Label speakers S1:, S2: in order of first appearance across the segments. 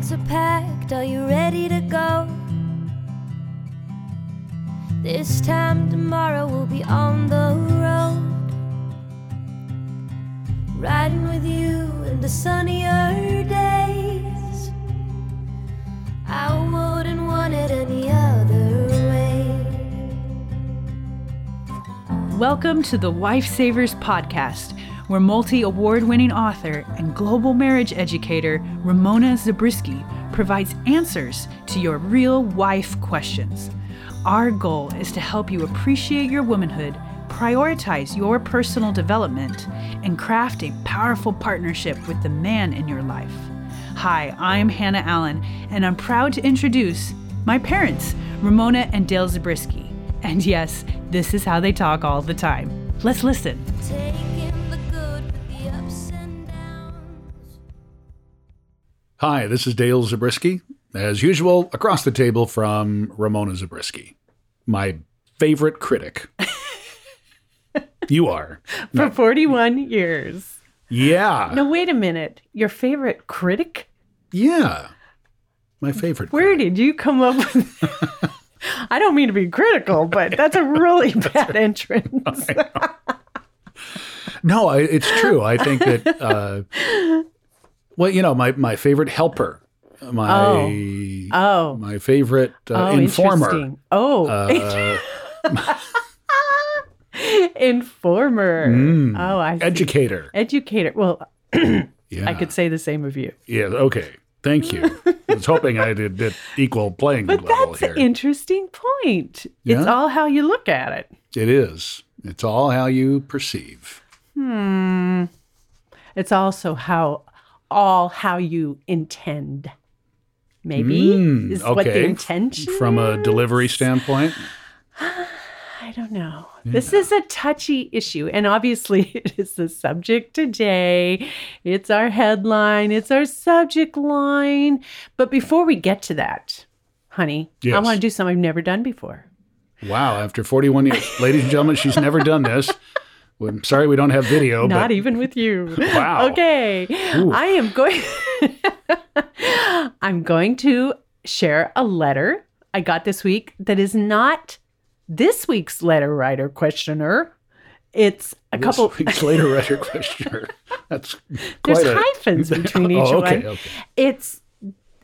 S1: bags are packed, are you ready to go? This time tomorrow we'll be on the road. Riding with you in the sunnier days. I wouldn't want it any other way.
S2: Welcome to the Wife Savers podcast, where multi award winning author and global marriage educator Ramona Zabriskie provides answers to your real wife questions. Our goal is to help you appreciate your womanhood, prioritize your personal development, and craft a powerful partnership with the man in your life. Hi, I'm Hannah Allen, and I'm proud to introduce my parents, Ramona and Dale Zabriskie. And yes, this is how they talk all the time. Let's listen.
S3: Hi, this is Dale Zabriskie. As usual, across the table from Ramona Zabriskie, my favorite critic. you are.
S2: For 41 years.
S3: Yeah.
S2: No, wait a minute. Your favorite critic?
S3: Yeah. My favorite.
S2: Where
S3: critic.
S2: did you come up with? I don't mean to be critical, but that's a really bad entrance.
S3: No, I, it's true. I think that, uh, well, you know, my, my favorite helper, my,
S2: Oh.
S3: my favorite uh,
S2: oh,
S3: informer.
S2: Oh,
S3: Uh,
S2: informer.
S3: Mm.
S2: Oh, I see.
S3: educator.
S2: Educator. Well,
S3: Yeah.
S2: I could say the same of you.
S3: Yeah. Okay. Thank you. I was hoping I did, did equal playing
S2: But
S3: level
S2: that's
S3: here.
S2: an interesting point. It's all how you look at it.
S3: it is. It's all how you perceive.
S2: Hmm. It's also how all how you intend. Maybe
S3: Mm,
S2: is what the intention
S3: From a delivery standpoint.
S2: I don't know. This is a touchy issue, and obviously, it is the subject today. It's our headline. It's our subject line. But before we get to that, honey, I want to do something I've never done before.
S3: Wow. After 41 years. Ladies and gentlemen, she's never done this. I'm sorry we don't have video,
S2: Not
S3: but
S2: even with you.
S3: Wow.
S2: Okay.
S3: Ooh.
S2: I am going I'm going to share a letter I got this week that is not this week's letter writer questioner. It's a
S3: this
S2: couple
S3: week's later writer questioner. That's
S2: there's
S3: a,
S2: hyphens between each
S3: oh, okay,
S2: one.
S3: okay.
S2: It's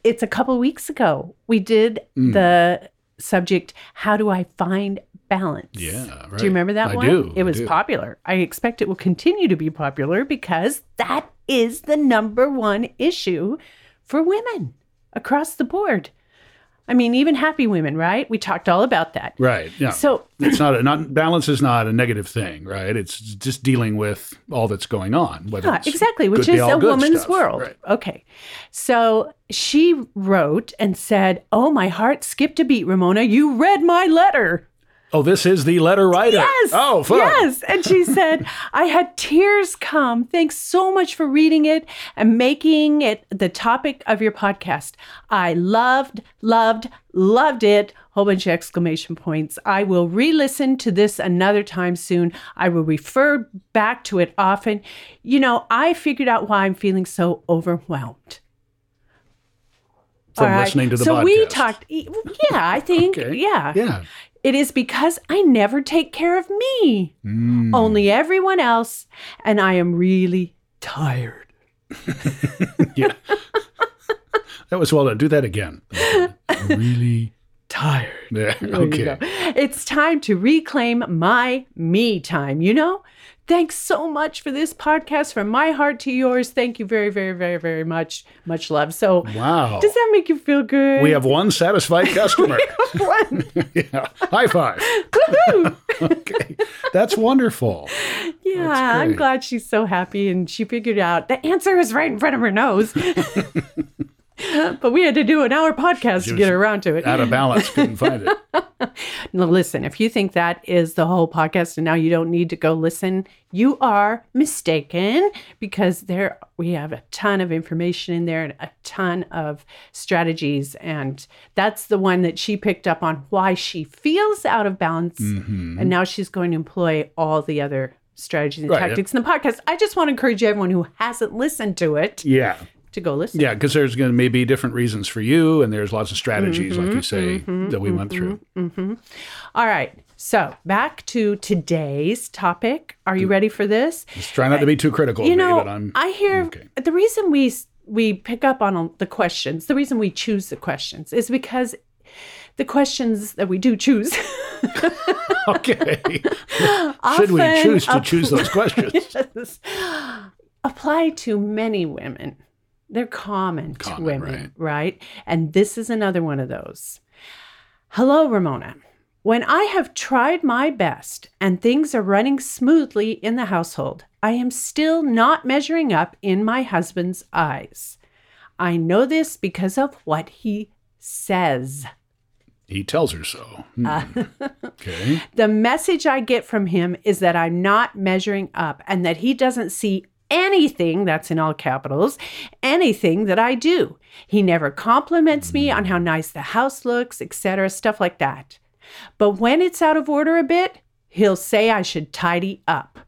S2: it's a couple weeks ago. We did
S3: Mm.
S2: the subject how do I find balance?
S3: Yeah, right.
S2: Do you remember that
S3: I
S2: one?
S3: do,
S2: It
S3: I
S2: was
S3: do.
S2: popular. I expect it will continue to be popular because that is the number one issue for women across the board. I mean, even happy women, right? We talked all about that.
S3: Right. Yeah.
S2: So,
S3: it's not a not balance is not a negative thing, right? It's just dealing with all that's going on. Whether
S2: yeah,
S3: it's
S2: exactly, which is a woman's
S3: stuff,
S2: world.
S3: Right.
S2: Okay. So she wrote and said, Oh, my heart skipped a beat, Ramona. You read my letter.
S3: Oh, this is the letter writer.
S2: Yes.
S3: Oh, fun.
S2: Yes. And she said, I had tears come. Thanks so much for reading it and making it the topic of your podcast. I loved, loved, loved it. Whole bunch of exclamation points. I will re listen to this another time soon. I will refer back to it often. You know, I figured out why I'm feeling so overwhelmed.
S3: From
S2: right.
S3: listening to the
S2: so
S3: podcast.
S2: we talked. Yeah, I think.
S3: Okay.
S2: Yeah.
S3: Yeah.
S2: It is because I never take care of me,
S3: Mm.
S2: only everyone else, and I am really tired.
S3: Yeah. that was well done. Do that again. really
S2: Tired.
S3: Yeah. Okay.
S2: It's time to reclaim my me time, you know? Thanks so much for this podcast from my heart to yours. Thank you very, very, very, very much. Much love. So,
S3: Wow.
S2: does that make you feel good?
S3: We have one satisfied customer.
S2: one.
S3: yeah. High five. okay. That's wonderful.
S2: Yeah,
S3: That's
S2: I'm glad she's so happy and she figured out the answer is right in front of her nose. but we had to do an hour podcast to get around to it.
S3: Out of balance. Couldn't find it.
S2: Now, listen, if you think that is the whole podcast and now you don't need to go listen, you are mistaken because there we have a ton of information in there and a ton of strategies. And that's the one that she picked up on why she feels out of balance.
S3: Mhm.
S2: And now she's going to employ all the other strategies and
S3: Right.
S2: tactics in the podcast. I just want to encourage everyone who hasn't listened to it
S3: Yeah.
S2: To go listen.
S3: Yeah, because there's going to maybe different reasons for you, and there's lots of strategies,
S2: Mm-hmm,
S3: like you mm-hmm, say, mm-hmm, that we went through.
S2: Mm-hmm, All right. So back to today's topic. Are you mm. ready for this?
S3: Just try not to be too critical
S2: you
S3: of
S2: know,
S3: me, but I'm.
S2: I hear
S3: okay.
S2: the reason we we pick up on the questions, the reason we choose the questions is because the questions that we do choose
S3: Okay. Should we choose to choose those questions?
S2: yes, apply to many women. They're common, to
S3: Common,
S2: women, right. And this is another one of those. Hello, Ramona. When I have tried my best and things are running smoothly in the household, I am still not measuring up in my husband's eyes. I know this because of what he says.
S3: He tells her so. Hmm.
S2: Uh.
S3: okay.
S2: The message I get from him is that I'm not measuring up and that he doesn't see anything, that's in all capitals, anything that I do. He never compliments me on how nice the house looks, etc., stuff like that. But when it's out of order a bit, he'll say I should tidy up.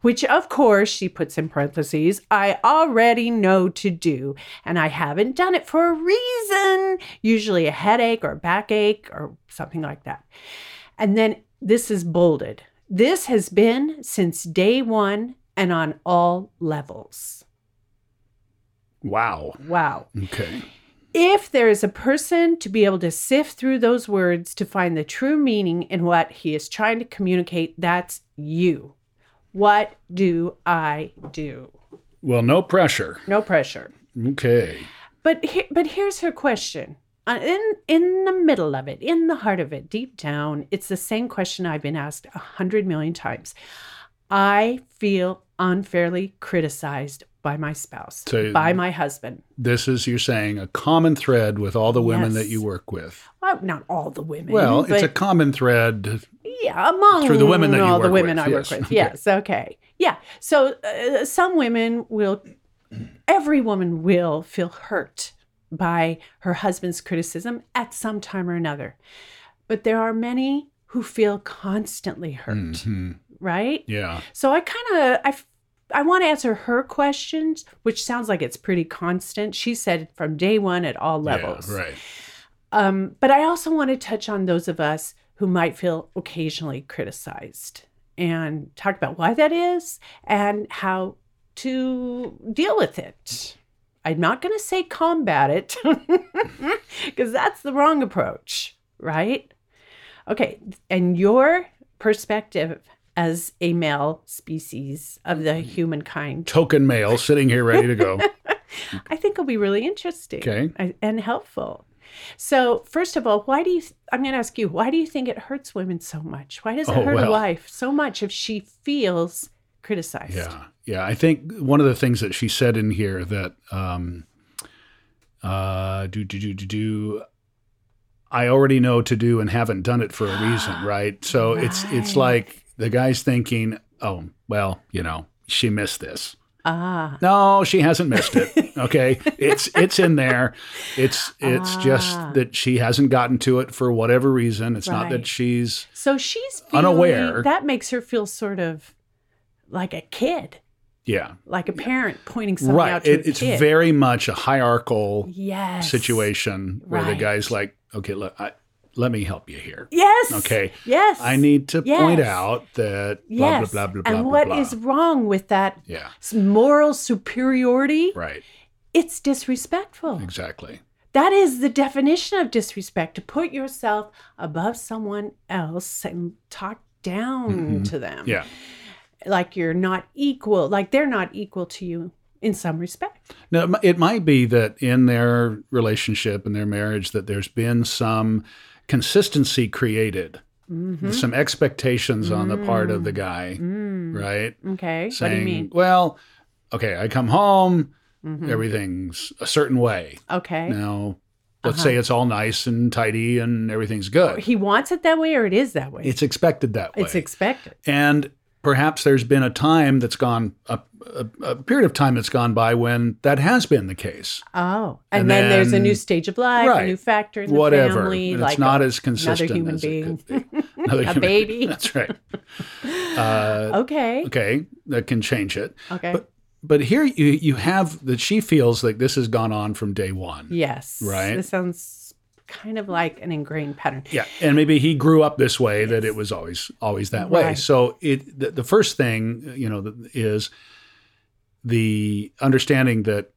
S2: Which, of course, she puts in parentheses, I already know to do, and I haven't done it for a reason, usually a headache or a backache or something like that. And then this is bolded. This has been since day one and on all levels.
S3: Wow.
S2: Wow.
S3: Okay.
S2: If there is a person to be able to sift through those words to find the true meaning in what he is trying to communicate, that's you. What do I do?
S3: Well, no pressure.
S2: No pressure.
S3: Okay.
S2: But he, but here's her question. Uh, in in the middle of it, in the heart of it, deep down, it's the same question I've been asked a hundred million times. I feel unfairly criticized by my spouse,
S3: So-
S2: by my husband.
S3: This is, you're saying, a common thread with all the women that you work with.
S2: Well, not all the women.
S3: Well, it's a common thread.
S2: yeah, among
S3: through the women that
S2: all the women
S3: with,
S2: I
S3: yes,
S2: work with. Yes, okay, yeah. So uh, some women will, every woman will feel hurt by her husband's criticism at some time or another, but there are many who feel constantly hurt,
S3: Mhm.
S2: right?
S3: Yeah.
S2: So I kind of I I want to answer her questions, which sounds like it's pretty constant. She said from day one at all levels.
S3: Yeah, right.
S2: Um, but I also want to touch on those of us who might feel occasionally criticized and talk about why that is and how to deal with it. I'm not going to say combat it because that's the wrong approach, right? Okay. And your perspective as a male species of the humankind,
S3: Token male sitting here ready to go.
S2: I think will be really interesting
S3: Okay.
S2: and- helpful. So, first of all, why do you? I'm going to ask you, why do you think it hurts women so much? Why does it
S3: Oh,
S2: hurt a wife so much if she feels criticized?
S3: Yeah, yeah. I think one of the things that she said in here that um, uh, do do do do do. I already know to do and haven't done it for a reason, right? So it's it's like the guy's thinking, oh well, you know, she missed this.
S2: Ah,
S3: No, she hasn't missed it. Okay, it's it's in there. It's it's
S2: Ah.
S3: just that she hasn't gotten to it for whatever reason. It's not that she's
S2: so she's feeling,
S3: Unaware.
S2: That makes her feel sort of like a kid,
S3: yeah
S2: like a parent pointing something
S3: right.
S2: out to
S3: It, it's
S2: kid.
S3: very much a hierarchical
S2: yes
S3: situation where the guy's like, okay, look, I, let me help you here.
S2: Yes.
S3: Okay.
S2: Yes.
S3: I need to point out that blah,
S2: Yes.
S3: blah, blah, blah, blah,
S2: and
S3: blah,
S2: what
S3: blah.
S2: is wrong with that
S3: Yeah,
S2: moral superiority?
S3: right.
S2: It's disrespectful.
S3: Exactly.
S2: That is the definition of disrespect to put yourself above someone else and talk down to them.
S3: Mm-hmm. Yeah.
S2: Like you're not equal, like they're not equal to you in some respect.
S3: Now, it might be that in their relationship and their marriage that there's been some consistency created,
S2: Mm-hmm.
S3: some expectations on the part of the guy, right?
S2: Okay.
S3: Saying,
S2: Mm. what do you mean?
S3: well, okay, I come home,
S2: Mhm.
S3: everything's a certain way.
S2: Okay.
S3: Now, let's
S2: Uh-huh.
S3: say it's all nice and tidy and everything's good.
S2: He wants it that way or it is that way?
S3: It's expected that way.
S2: It's expected.
S3: and perhaps there's been a time that's gone, a, a, a period of time that's gone by when that has been the case.
S2: Oh. And,
S3: And
S2: then, there's a new stage of life, a new factor in the
S3: Whatever.
S2: family,
S3: and
S2: like
S3: it's not
S2: a-
S3: as consistent
S2: human
S3: as
S2: being.
S3: it could be. Another
S2: A
S3: human
S2: baby.
S3: being. That's right. Uh,
S2: Okay.
S3: okay, that can change it.
S2: Okay.
S3: But but here you you have that she feels like this has gone on from day one.
S2: Yes.
S3: Right.
S2: This sounds kind of like an ingrained pattern.
S3: Yeah, and maybe he grew up this way that it was always always that way. So it the, the first thing you know is the understanding that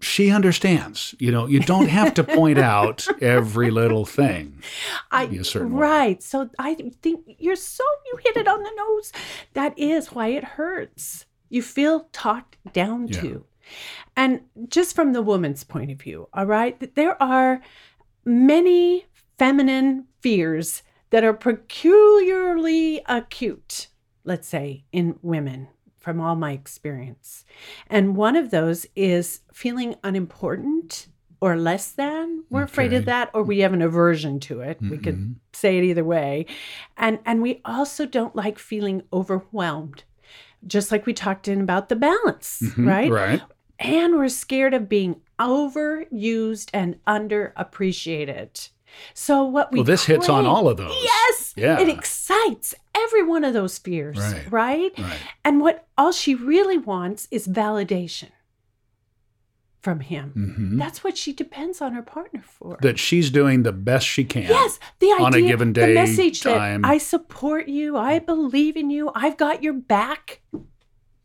S3: she understands. You know, you don't have to point out every little thing.
S2: I
S3: certain way.
S2: right. So I think you're so you hit it on the nose. That is why it hurts. You feel talked down
S3: Yeah.
S2: to. And just from the woman's point of view, all right, there are many feminine fears that are peculiarly acute, let's say, in women from all my experience. And one of those is feeling unimportant or less than. We're afraid of that or we have an aversion to it. We could
S3: Mhm.
S2: say it either way. And and we also don't like feeling overwhelmed. Just like we talked in about the balance,
S3: Mhm,
S2: right?
S3: Right.
S2: And we're scared of being overused and underappreciated. So what we
S3: Well, this hits on all of those.
S2: Yes.
S3: Yeah.
S2: It excites every one of those fears,
S3: Right.
S2: right?
S3: Right.
S2: And what all she really wants is validation from him.
S3: Mhm.
S2: That's what she depends on her partner for.
S3: That she's doing the best she can.
S2: Yes, the idea,
S3: on a given day,
S2: the message
S3: time.
S2: that I support you, I believe in you, I've got your back.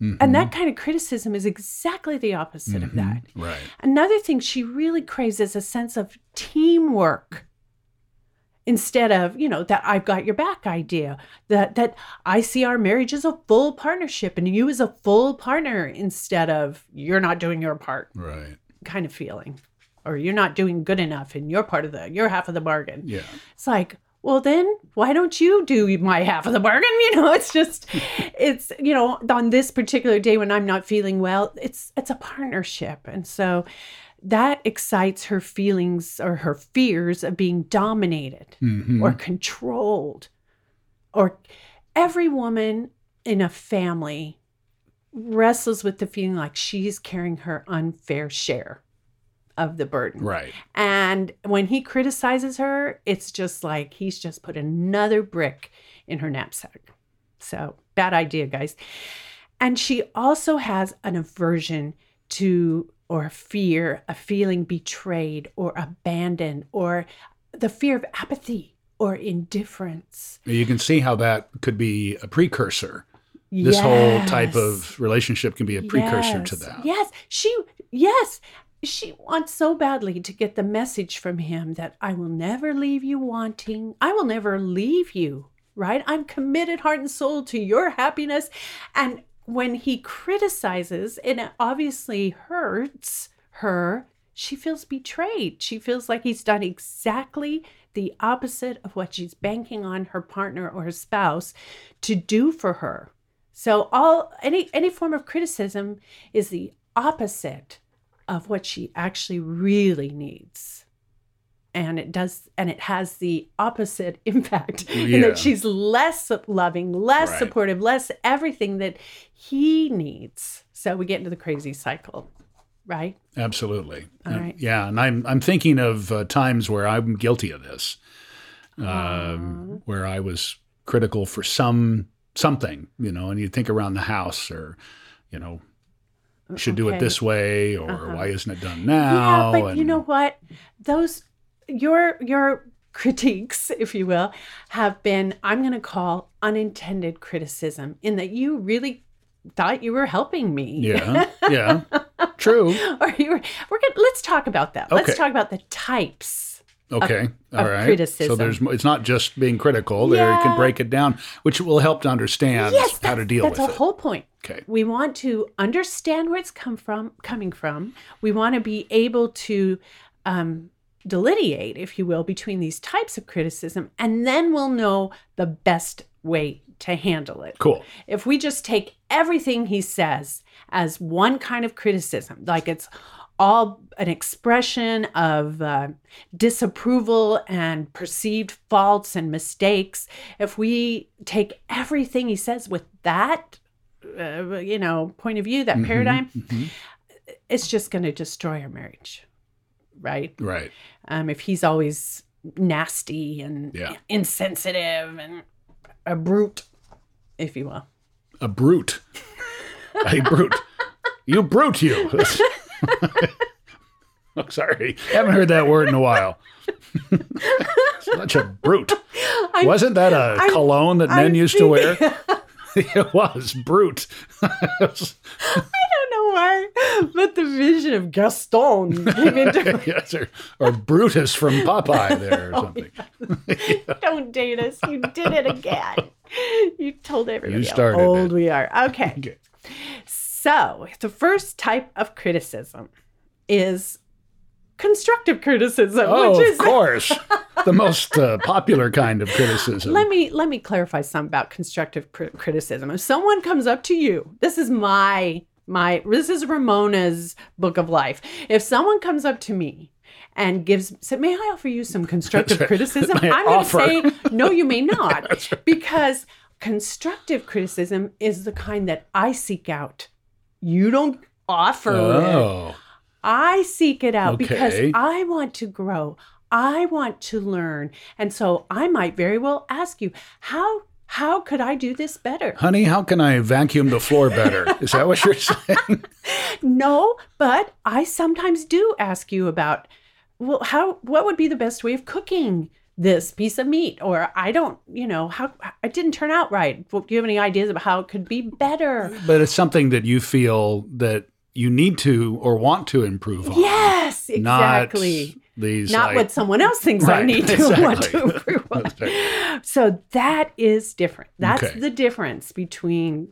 S3: Mhm.
S2: And that kind of criticism is exactly the opposite of
S3: Mhm.
S2: that.
S3: Right.
S2: Another thing she really craves is a sense of teamwork instead of, you know, that I've got your back idea, that that I see our marriage as a full partnership and you as a full partner instead of you're not doing your part
S3: Right.
S2: kind of feeling or you're not doing good enough in your part of the your half of the bargain.
S3: Yeah.
S2: It's like, well, then why don't you do my half of the bargain? You know, it's just, it's you know, on this particular day when I'm not feeling well, it's it's a partnership, and so that excites her feelings or her fears of being dominated
S3: Mhm.
S2: or controlled, or every woman in a family wrestles with the feeling like she's carrying her unfair share of the burden.
S3: Right.
S2: And when he criticizes her, it's just like he's just put another brick in her knapsack. So, bad idea, guys. And she also has an aversion to or fear, a feeling betrayed or abandoned, or the fear of apathy or indifference.
S3: You can see how that could be a precursor. This whole type of relationship can be a precursor to that.
S2: Yes, she yes, she wants so badly to get the message from him that I will never leave you wanting. I will never leave you, right? I'm committed heart and soul to your happiness. And when he criticizes, and it obviously hurts her, she feels betrayed. She feels like he's done exactly the opposite of what she's banking on her partner or her spouse to do for her. So all any any form of criticism is the opposite of what she actually really needs. And it does and it has the opposite impact in that she's less loving, less
S3: Right.
S2: supportive, less everything that he needs. So we get into the crazy cycle, right?
S3: Absolutely.
S2: All right.
S3: yeah, and I'm I'm thinking of uh, times where I'm guilty of this, um, where I was critical for some something, you know, and you think around the house or, you know, should do it this way or
S2: Uh-huh.
S3: why isn't it done now?
S2: yeah, but you know what? Those your your critiques, if you will, have been I'm going to call unintended criticism in that you really thought you were helping me.
S3: Yeah, yeah, true.
S2: or you were we're gonna, let's talk about that.
S3: Okay.
S2: Let's talk about the types.
S3: Okay, all
S2: of
S3: right. So there's it's not just being critical. There you can break it down, which will help to understand
S2: yes,
S3: how to
S2: that's-
S3: deal
S2: that's
S3: with
S2: the
S3: it.
S2: whole point.
S3: okay.
S2: We want to understand where it's come from, coming from. We want to be able to um, delineate, if you will, between these types of criticism, and then we'll know the best way to handle it.
S3: Cool.
S2: If we just take everything he says as one kind of criticism, like it's all an expression of uh, disapproval and perceived faults and mistakes, if we take everything he says with that, uh, you know, point of view, that
S3: Mhm,
S2: paradigm,
S3: mhm.
S2: it's just going to destroy our marriage, right?
S3: Right.
S2: Um, if he's always nasty and
S3: Yeah.
S2: insensitive and a brute, if you will.
S3: A brute. a brute. You brute, you. I'm sorry. Haven't heard that word in a while. Such a brute. Wasn't that a
S2: I'm-
S3: cologne that men
S2: I'm
S3: used to wear?
S2: thinking-
S3: it was Brut.
S2: I don't know why, but the vision of Gaston came into
S3: yes, or, or Brutus from Popeye there or
S2: Oh,
S3: something.
S2: Don't date us. You did it again. You told everybody
S3: You started
S2: how old
S3: it.
S2: we are. Okay.
S3: Okay.
S2: So, the first type of criticism is constructive criticism,
S3: Oh,
S2: which
S3: of course. the most uh, popular kind of criticism.
S2: let me let me clarify some about constructive cri- criticism. If someone comes up to you, this is my my this is Ramona's book of life. If someone comes up to me and gives said, "May I offer you some constructive criticism?" I'm going to say, "No, you may not," because constructive criticism is the kind that I seek out. You don't offer it.
S3: oh,
S2: I seek it out because I want to grow. I want to learn. And so I might very well ask you, how how could I do this better?
S3: honey, how can I vacuum the floor better? Is that what you're saying?
S2: No, but I sometimes do ask you about well, how what would be the best way of cooking this piece of meat or I don't, you know, how it didn't turn out right. Do you have any ideas about how it could be better?
S3: but it's something that you feel that you need to or want to improve on.
S2: Yes,
S3: Not
S2: exactly.
S3: these
S2: not
S3: like-
S2: what someone else thinks I need to want to improve on. So that is different. That's
S3: Okay.
S2: the difference between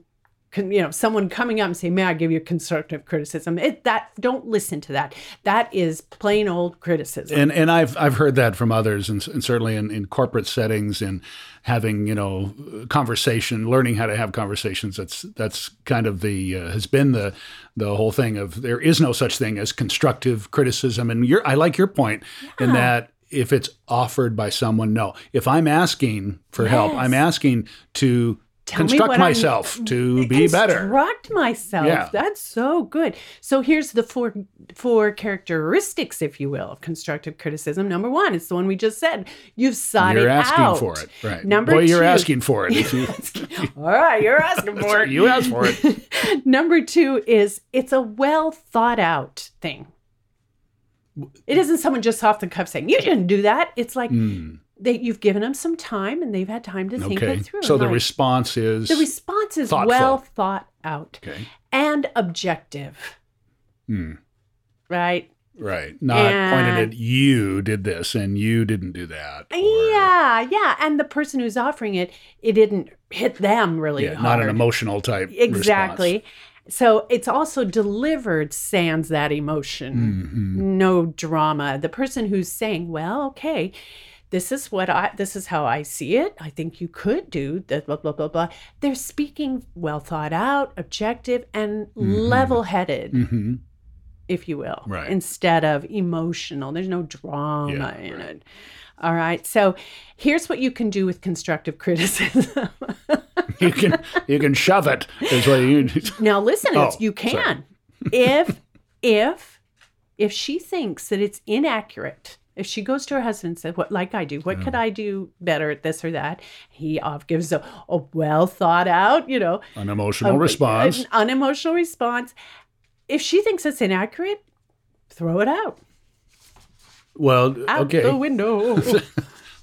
S2: you know someone coming up and saying, "May I give you constructive criticism?" It, that don't listen to that. That is plain old criticism.
S3: and and I've I've heard that from others, and, and certainly in, in corporate settings, and having you know conversation, learning how to have conversations. That's that's kind of the uh, has been the the whole thing of there is no such thing as constructive criticism, and you're I like your point in that if it's offered by someone, no. If I'm asking for help, I'm asking to
S2: Tell
S3: construct
S2: what I'm-
S3: myself to be better.
S2: Construct myself.
S3: Yeah.
S2: That's so good. So here's the four four characteristics, if you will, of constructive criticism. Number one, it's the one we just said. You've sought it.
S3: You're
S2: it
S3: asking
S2: out.
S3: for it, right?
S2: Number
S3: Boy, you're asking for it. You,
S2: All right, you're asking for it.
S3: you ask for it.
S2: Number two is it's a well thought out thing. It isn't someone just off the cuff saying you didn't do that. It's like
S3: Hmm,
S2: they you've given them some time and they've had time to think
S3: okay.
S2: it through.
S3: So the
S2: Like,
S3: response is
S2: the response is
S3: thoughtful.
S2: well thought out
S3: okay.
S2: and objective,
S3: Hmm.
S2: right?
S3: Right. Not
S2: And-
S3: pointed at you did this and you didn't do that. or-
S2: Yeah, yeah. And the person who's offering it, it didn't hit them really
S3: Yeah,
S2: hard.
S3: not an emotional type.
S2: Exactly. So it's also delivered sans that emotion.
S3: Mhm.
S2: No drama. The person who's saying, "Well, okay, this is what I this is how I see it. I think you could do this blah blah blah blah." They're speaking well thought out, objective and level-headed,
S3: Mhm.
S2: if you will,
S3: Right.
S2: instead of emotional. There's no drama
S3: Yeah,
S2: in
S3: right.
S2: it. All right. So, here's what you can do with constructive criticism.
S3: You can you can shove it. Is what you.
S2: Now listen, it's,
S3: Oh,
S2: you can. if if if she thinks that it's inaccurate, if she goes to her husband and says, "What like I do? What could I do better at this or that?" He off gives a, a well thought out, you know,
S3: An emotional
S2: a-
S3: response.
S2: an unemotional response. If she thinks it's inaccurate, throw it out,
S3: Well,
S2: out
S3: okay.
S2: the window.
S3: throw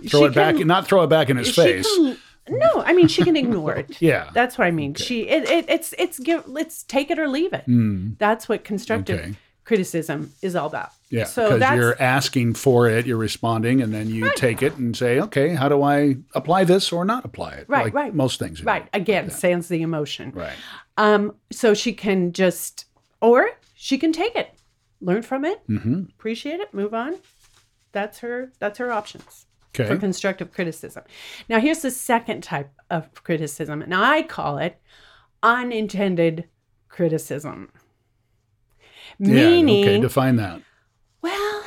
S2: She
S3: it back.
S2: can-
S3: Not throw it back in his
S2: she
S3: face.
S2: can- no, I mean she can ignore it.
S3: Yeah.
S2: That's what I mean. She it, it it's it's give let's take it or leave it.
S3: Mm,
S2: That's what constructive
S3: Okay.
S2: Criticism is all about.
S3: yeah.
S2: So
S3: because you're asking for it, you're responding, and then you take it and say, okay, how do I apply this or not apply it?
S2: Right,
S3: like
S2: right.
S3: Most things.
S2: right. Again, sans the emotion.
S3: Right.
S2: Um, so she can just or she can take it, learn from it,
S3: hmm
S2: appreciate it, move on. That's her that's her options
S3: Okay.
S2: for constructive criticism. Now here's the second type of criticism, and I call it unintended criticism. Meaning
S3: Yeah. Okay. Define that.
S2: Well,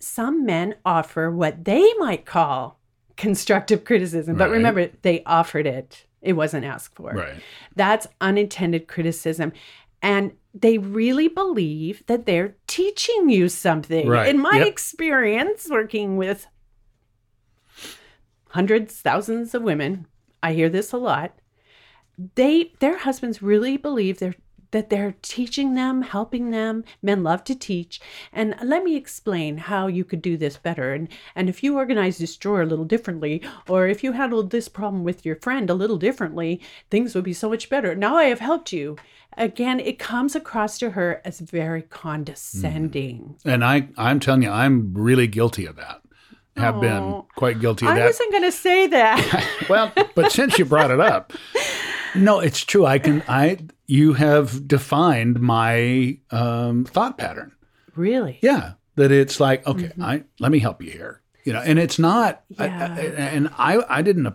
S2: some men offer what they might call constructive criticism, but
S3: Right.
S2: remember, they offered it. It wasn't asked for.
S3: Right.
S2: That's unintended criticism. And they really believe that they're teaching you something.
S3: Right.
S2: In my
S3: Yep.
S2: experience working with hundreds, thousands of women, I hear this a lot. They their husbands really believe they're that they're teaching them, helping them. Men love to teach. And let me explain how you could do this better. And, and if you organize this drawer a little differently, or if you handled this problem with your friend a little differently, things would be so much better. Now I have helped you. Again, it comes across to her as very condescending. Mm-hmm.
S3: And I, I'm telling you, I'm really guilty of that. Have been
S2: Oh.
S3: quite guilty of that.
S2: I wasn't going to say that.
S3: well, but since you brought it up, no, it's true. I can. I you have defined my um, thought pattern.
S2: really?
S3: Yeah, that it's like okay, I let me help you here. You know, and it's not. I- I-
S2: Yeah.
S3: and I, I didn't.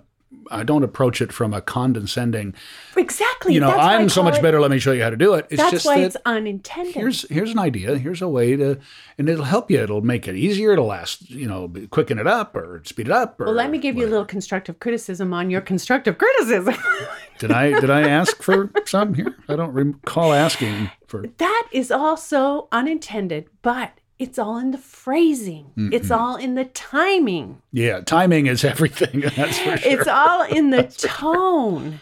S3: I don't approach it from a condescending.
S2: Exactly.
S3: You know,
S2: That's
S3: I'm so much
S2: it-
S3: better. Let me show you how to do it. It's
S2: That's
S3: just
S2: why
S3: that
S2: it's unintended.
S3: here's here's an idea. Here's a way to, and it'll help you. It'll make it easier. It'll last. You know, quicken it up or speed it up. Or
S2: well, let me give you a little constructive criticism on your constructive criticism.
S3: Did I did I ask for some here? I don't recall asking for.
S2: that is also unintended, but it's all in the phrasing. It's mm-hmm. all in the timing.
S3: Yeah, timing is everything. That's for sure.
S2: It's all in the tone.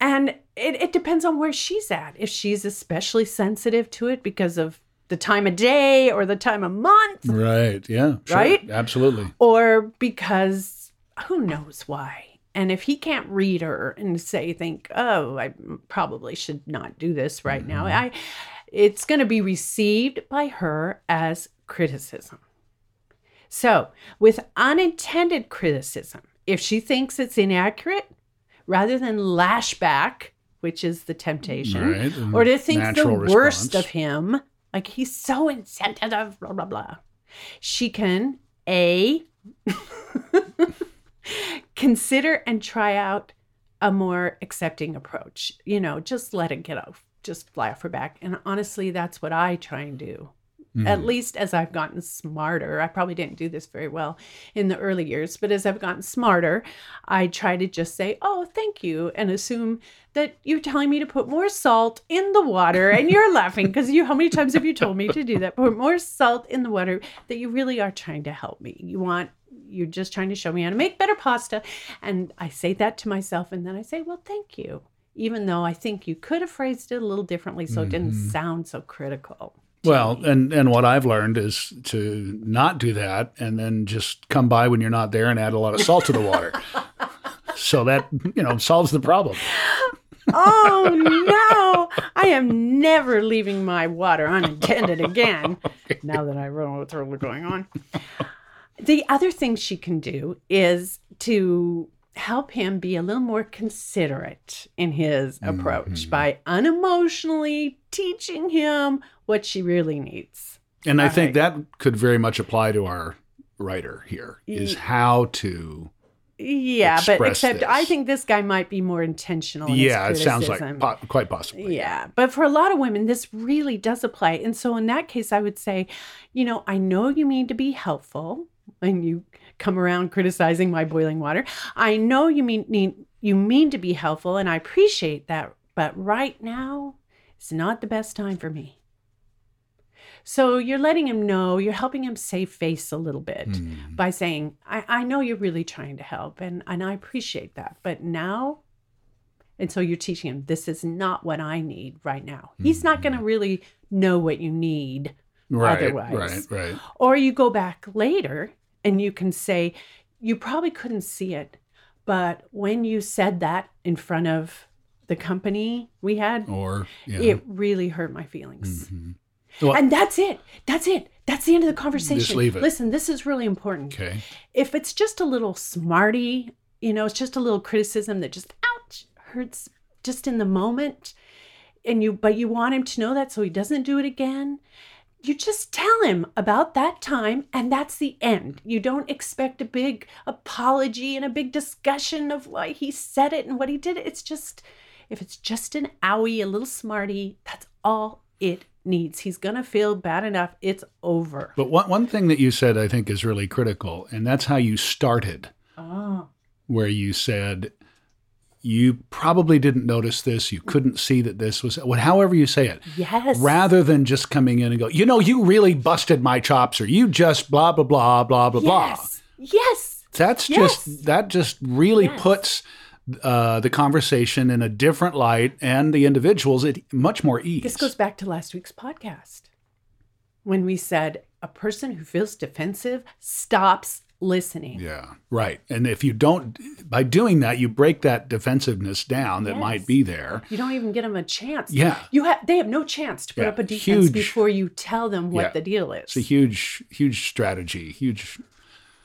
S2: And it, it depends on where she's at. If she's especially sensitive to it because of the time of day or the time of month,
S3: right. Yeah. sure,
S2: Right?
S3: Absolutely.
S2: or because who knows why. And if he can't read her and say, think, oh, I probably should not do this right now, mm-hmm. I it's going to be received by her as criticism. So, with unintended criticism, if she thinks it's inaccurate, rather than lash back, which is the temptation,
S3: Right,
S2: or to think the
S3: natural
S2: worst of him, like he's so insensitive, blah, blah, blah, she can A, consider and try out a more accepting approach. You know, just let it get off, just fly off her back. And honestly, that's what I try and do.
S3: Hmm.
S2: At least as I've gotten smarter, I probably didn't do this very well in the early years, but as I've gotten smarter, I try to just say, Oh, thank you, and assume that you're telling me to put more salt in the water. And you're laughing because you, how many times have you told me to do that? Put more salt in the water that you really are trying to help me. You want, you're just trying to show me how to make better pasta. And I say that to myself, and then I say, Well, thank you. Even though I think you could have phrased it a little differently so it didn't mm-hmm. sound so critical.
S3: Well, and and what I've learned is to not do that, and then just come by when you're not there and add a lot of salt to the water. so that you know solves the problem.
S2: oh no i am never leaving my water unintended again now that i know what's really going on the other thing she can do is to help him be a little more considerate in his approach mm-hmm. by unemotionally teaching him what she really needs
S3: And I think that could very much apply to our writer here is how to.
S2: yeah but except i think this guy might be more intentional in his
S3: Yeah, it sounds like po- quite possibly.
S2: Yeah, but for a lot of women, this really does apply. And so, in that case, I would say, you know, I know you mean to be helpful when you come around criticizing my boiling water. I know you mean you mean to be helpful, and I appreciate that. But right now, it's not the best time for me. So you're letting him know, you're helping him save face a little bit
S3: Hmm.
S2: by saying, I, I know you're really trying to help and, and I appreciate that. But now and so you're teaching him this is not what I need right now. He's not going to really know what you need
S3: Right,
S2: otherwise.
S3: right, right.
S2: Or you go back later and you can say, you probably couldn't see it, but when you said that in front of the company we had,
S3: Or yeah.
S2: it really hurt my feelings.
S3: Mhm. Well-
S2: and that's it. That's it. That's the end of the conversation.
S3: Just leave it.
S2: Listen, this is really important
S3: Okay.
S2: if it's just a little smarty, you know, it's just a little criticism that just ouch hurts just in the moment, and you but you want him to know that so he doesn't do it again. You just tell him about that time, and that's the end. You don't expect a big apology and a big discussion of why he said it and what he did. It's just, if it's just an owie, a little smarty, that's all it needs. He's gonna feel bad enough. It's over.
S3: But one one thing that you said I think is really critical, and that's how you started.
S2: Oh.
S3: where you said you probably didn't notice this, you couldn't see that this was what however you say it.
S2: Yes.
S3: Rather than just coming in and go, you know, you really busted my chops or you just blah blah blah blah blah blah.
S2: Yes. Yes.
S3: That's
S2: Yes.
S3: just that just really
S2: Yes.
S3: puts uh, the conversation in a different light and the individuals at much more ease.
S2: This goes back to last week's podcast when we said a person who feels defensive stops listening.
S3: Yeah, right. And if you don't, by doing that, you break that defensive-ness down that
S2: Yes.
S3: might be there.
S2: You don't even get them a chance.
S3: Yeah.
S2: You have they have no chance to put
S3: Yeah,
S2: up a defense
S3: huge-
S2: before you tell them what
S3: Yeah.
S2: the deal is.
S3: It's a huge, huge strategy, huge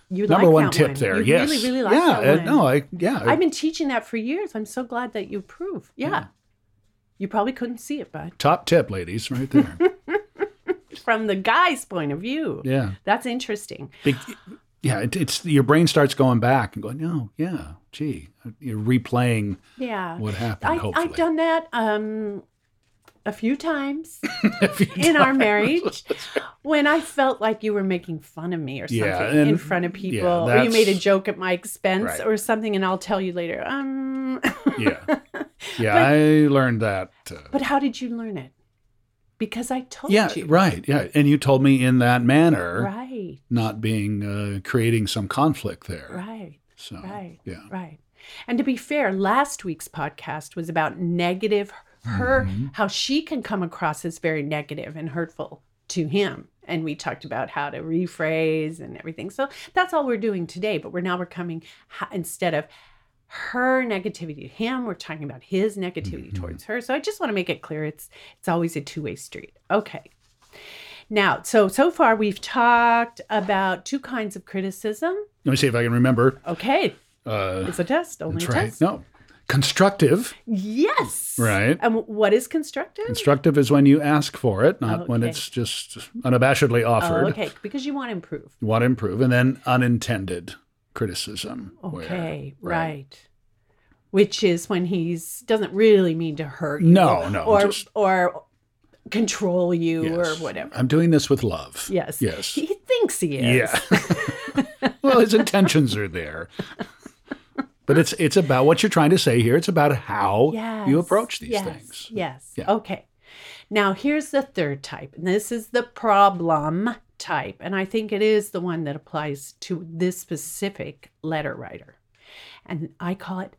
S2: you
S3: number
S2: like
S3: one tip
S2: one.
S3: there.
S2: You
S3: yes.
S2: really, really like
S3: yeah.
S2: that
S3: uh,
S2: one.
S3: no, I yeah.
S2: I've been teaching that for years. I'm so glad that you approve. Yeah. You probably couldn't see it, bud.
S3: top tip, ladies, right there.
S2: From the guy's point of view.
S3: yeah.
S2: That's interesting.
S3: Big, yeah. It, it's your brain starts going back and going, no, yeah, gee, you're replaying
S2: Yeah.
S3: what happened.
S2: I, I've done that um, a few times
S3: If you
S2: in our marriage when I felt like you were making fun of me or something
S3: Yeah,
S2: in front of people,
S3: yeah,
S2: or you made a joke at my expense
S3: Right.
S2: or something, and I'll tell you later. Um,
S3: Yeah, yeah. I learned that. Uh,
S2: but how did you learn it? Because I told you.
S3: yeah,
S2: you.
S3: right. Yeah, and you told me in that manner,
S2: Right.
S3: not being uh, creating some conflict there.
S2: Right.
S3: So
S2: Right.
S3: yeah,
S2: Right. And to be fair, last week's podcast was about negative, her,
S3: Mm-hmm.
S2: how she can come across as very negative and hurtful to him. And we talked about how to rephrase and everything. So that's all we're doing today. But we're now we're coming instead of her negativity to him, we're talking about his negativity
S3: Mm-hmm.
S2: towards her. So I just want to make it clear it's it's always a two-way street. Okay. Now, so so far we've talked about two kinds of criticism.
S3: let me see if I can remember.
S2: Okay,
S3: Uh,
S2: it's a test, only
S3: that's
S2: a
S3: right.
S2: test.
S3: No, constructive.
S2: Yes.
S3: Right.
S2: And what is constructive?
S3: Constructive is when you ask for it, not when it's just unabashedly offered.
S2: Oh, okay, because you want to improve.
S3: You want to improve, and then unintended criticism. where-
S2: Okay, right. Which is when he's doesn't really mean to hurt you.
S3: No, no,
S2: or
S3: just-
S2: or control you or whatever.
S3: I'm doing this with love.
S2: Yes.
S3: Yes.
S2: He thinks he is.
S3: Yeah. well, his intentions are there. But it's it's about what you're trying to say here. It's about how
S2: Yes.
S3: you approach these
S2: yes,
S3: things.
S2: Yes.
S3: Yeah.
S2: Okay. Now here's the third type, and this is the problem type, and I think it is the one that applies to this specific letter writer, and I call it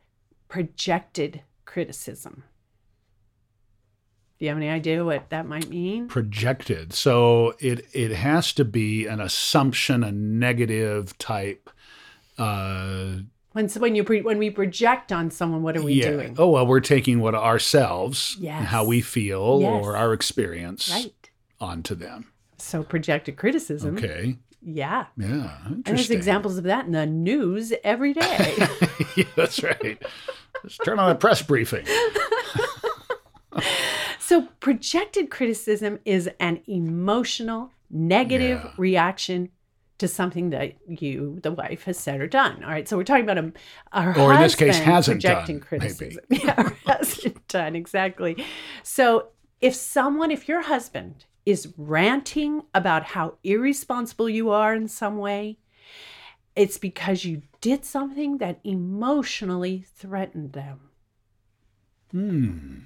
S2: projected criticism. Do you have any idea what that might mean?
S3: Projected. So it it has to be an assumption, a negative type. Uh,
S2: When so when you pre, when we project on someone, what are we
S3: yeah.
S2: doing?
S3: Oh well, we're taking what ourselves,
S2: Yes.
S3: how we feel,
S2: Yes.
S3: or our experience
S2: Right.
S3: onto them.
S2: So projected criticism.
S3: Okay.
S2: Yeah.
S3: Yeah.
S2: And there's examples of that in the news every day.
S3: yeah, that's right. Let's turn on a press briefing.
S2: So, projected criticism is an emotional, negative
S3: Yeah.
S2: reaction to something that you, the wife, has said or done. All right. So, we're talking about a, our
S3: Or in this case,
S2: husband
S3: hasn't
S2: projecting
S3: done, maybe.
S2: criticism. Yeah, or hasn't done exactly. So, if someone, if your husband is ranting about how irresponsible you are in some way, it's because you did something that emotionally threatened them.
S3: Hmm.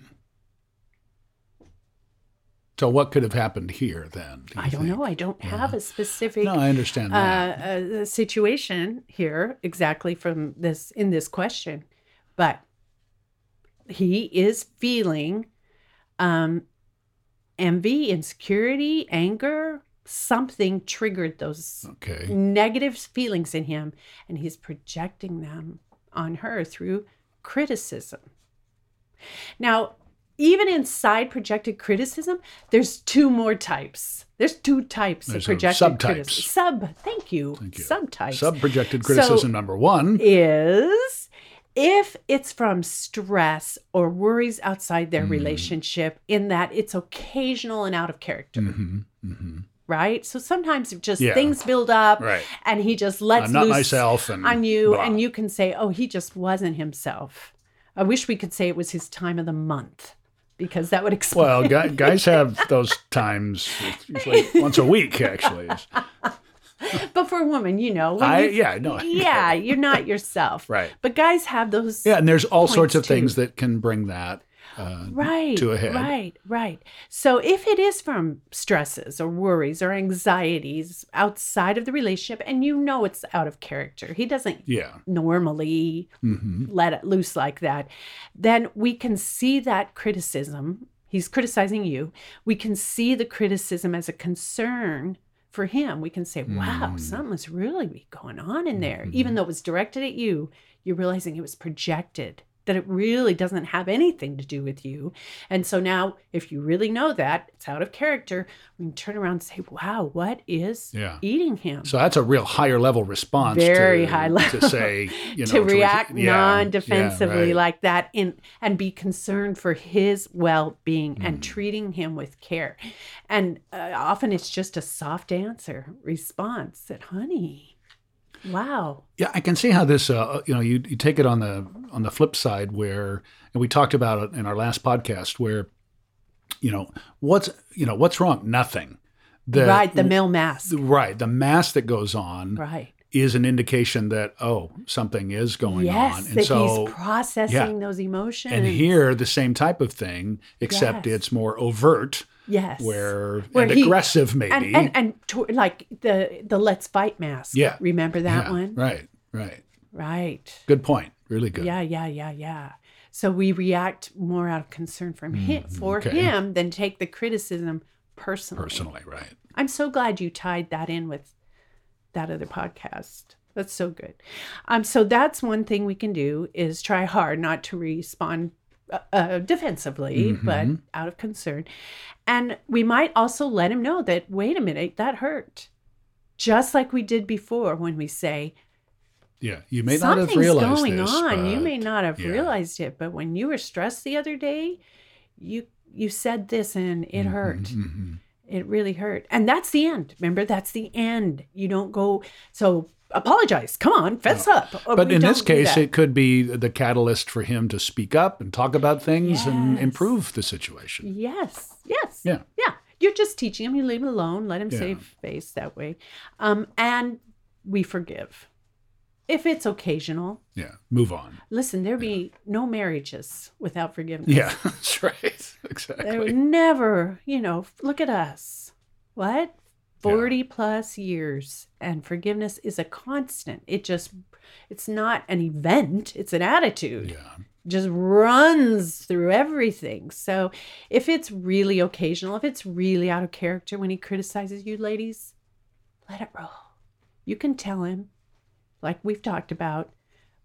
S3: So what could have happened here then? do
S2: I don't
S3: think?
S2: know. I don't have a specific
S3: No, I understand that.
S2: uh, uh, situation here exactly from this in this question, but he is feeling um, envy, insecurity, anger. Something triggered those
S3: okay.
S2: negative feelings in him, and he's projecting them on her through criticism. Now, even inside projected criticism, there's two more types. There's two types
S3: There's
S2: of projected
S3: subtypes.
S2: criticism. Sub, thank you.
S3: Thank you.
S2: Subtypes
S3: Sub-projected
S2: So-
S3: criticism number one.
S2: is if it's from stress or worries outside
S3: Mm.
S2: their relationship, in that it's occasional and out of character,
S3: hmm hmm
S2: right? So sometimes just
S3: Yeah.
S2: things build up,
S3: Right.
S2: and he just lets
S3: I'm not
S2: loose
S3: myself and
S2: on you,
S3: blah.
S2: and you can say, "Oh, he just wasn't himself." I wish we could say it was his time of the month, because that would explain.
S3: Well, guys have those times usually once a week, actually.
S2: but for a woman, you know,
S3: I
S2: you-
S3: yeah no
S2: yeah, you're not yourself,
S3: Right.
S2: But guys have those.
S3: yeah, and there's all sorts of
S2: too.
S3: things that can bring that uh,
S2: right
S3: to a head.
S2: right right so if it is from stresses or worries or anxieties outside of the relationship and you know it's out of character he doesn't
S3: Yeah.
S2: normally
S3: hmm
S2: let it loose like that then we can see that criticism he's criticizing you we can see the criticism as a concern for him we can say wow
S3: Mm.
S2: something must really going on in there
S3: Mhm.
S2: even though it was directed at you you're realizing it was projected that it really doesn't have anything to do with you and so now if you really know that it's out of character we can turn around and say wow what is
S3: Yeah.
S2: eating him
S3: So that's a real higher level response.
S2: Very
S3: to,
S2: high level.
S3: to say, you know,
S2: to react
S3: yeah,
S2: non-defensively
S3: yeah, right.
S2: like that in and be concerned for his well-being
S3: Mm.
S2: and treating him with care and uh, often it's just a soft answer response that honey wow
S3: Yeah, I can see how this. Uh, you know, you, you take it on the on the flip side where, and we talked about it in our last podcast where, you know, what's you know what's wrong? Nothing. The,
S2: right the male mask
S3: Right, the mass that goes on
S2: right
S3: is an indication that oh something is going
S2: yes
S3: on, and
S2: that
S3: so
S2: he's processing those emotions
S3: and here the same type of thing, except
S2: Yes.
S3: it's more overt,
S2: yes
S3: where,
S2: Where
S3: and
S2: he-
S3: aggressive maybe.
S2: and and, and to, like the the let's fight mask
S3: Yeah.
S2: remember that
S3: Yeah,
S2: one
S3: Right, right.
S2: right
S3: Good point. Really good.
S2: Yeah, yeah, yeah, yeah. So we react more out of concern from him for
S3: Mm, okay.
S2: him than take the criticism personally.
S3: Personally, right.
S2: I'm so glad you tied that in with that other podcast. That's so good. Um, so that's one thing we can do is try hard not to respond uh, uh, defensively, but
S3: Mhm.
S2: out of concern. And we might also let him know that wait a minute, that hurt. Just like we did before when we say,
S3: Yeah, you may not have
S2: something's
S3: realized
S2: going
S3: this,
S2: on. You may not have
S3: yeah.
S2: realized it, but when you were stressed the other day, you you said this and it hurt.
S3: Mhm.
S2: It really hurt. And that's the end. Remember, that's the end. You don't go so apologize. Come on, fess up. Oh,
S3: But in this case, it could be the catalyst for him to speak up and talk about things and improve the situation.
S2: Yes. Yes.
S3: Yeah.
S2: Yeah. You're just teaching him. You leave him alone. Let him
S3: Yeah.
S2: save face that way. Um, and we forgive. If it's occasional,
S3: Yeah, move on.
S2: listen, there'd be no marriages without forgiveness.
S3: Yeah, that's right.
S2: There
S3: Exactly.
S2: would never, you know, look at us. What? 40 plus years and forgiveness is a constant. It just it's not an event, it's an attitude.
S3: Yeah.
S2: Just runs through everything. So, if it's really occasional, if it's really out of character when he criticizes you ladies, let it roll. You can tell him like we've talked about,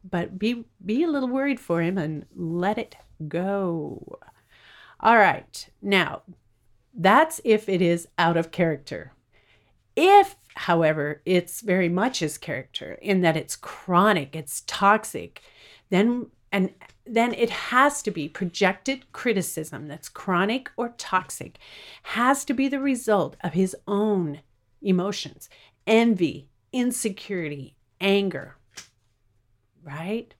S2: but be be a little worried for him and let it go. All right. Now, that's if it is out of character. If, however, it's very much his character in that it's chronic, it's toxic, then and then it has to be projected criticism that's chronic or toxic has to be the result of his own emotions, envy, insecurity, anger. Right?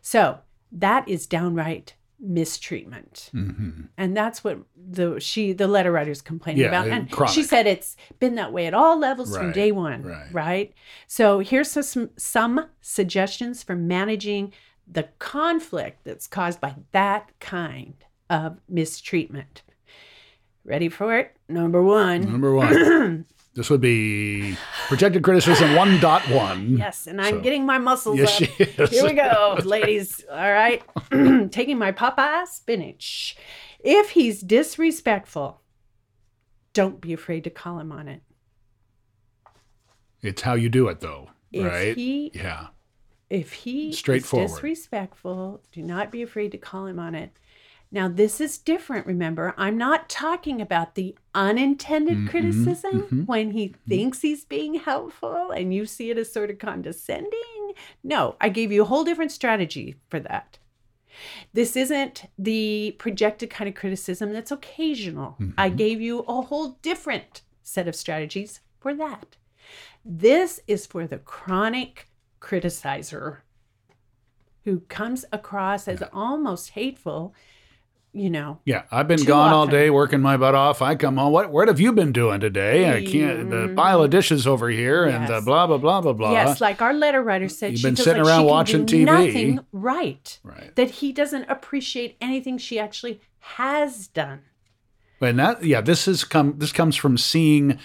S2: So, that is downright mistreatment
S3: hmm
S2: and that's what the she the letter writer's complaining
S3: Yeah,
S2: about and
S3: chronic.
S2: she said it's been that way at all levels from day one
S3: right. right.
S2: so here's some some suggestions for managing the conflict that's caused by that kind of mistreatment ready for it number one
S3: Number one. this would be projected criticism 1.1.
S2: yes and i'm
S3: So-
S2: getting my muscles
S3: Yes,
S2: up. Here we go, ladies. All right. Taking my Popeye spinach. If he's disrespectful, don't be afraid to call him on it.
S3: It's how you do it, though,
S2: If
S3: right?
S2: he
S3: yeah.
S2: if he
S3: Straightforward.
S2: is disrespectful, do not be afraid to call him on it. Now this is different, remember. I'm not talking about the unintended
S3: Mhm,
S2: criticism
S3: mhm,
S2: when he thinks he's being helpful and you see it as sort of condescending. No, I gave you a whole different strategy for that. This isn't the projected kind of criticism that's occasional. I gave you a whole different set of strategies for that. This is for the chronic criticizer who comes across as almost hateful you know.
S3: Yeah, I've been gone all day working my butt off. I come home. What? What have you been doing today? I can't. The pile of dishes over here, and uh,
S2: Yes.
S3: blah blah blah blah blah.
S2: Yes, like our letter writer said,
S3: You've been sitting
S2: like
S3: around watching TV.
S2: Nothing right.
S3: Right.
S2: That he doesn't appreciate anything she actually has done.
S3: And that, yeah, this is come. This comes from seeing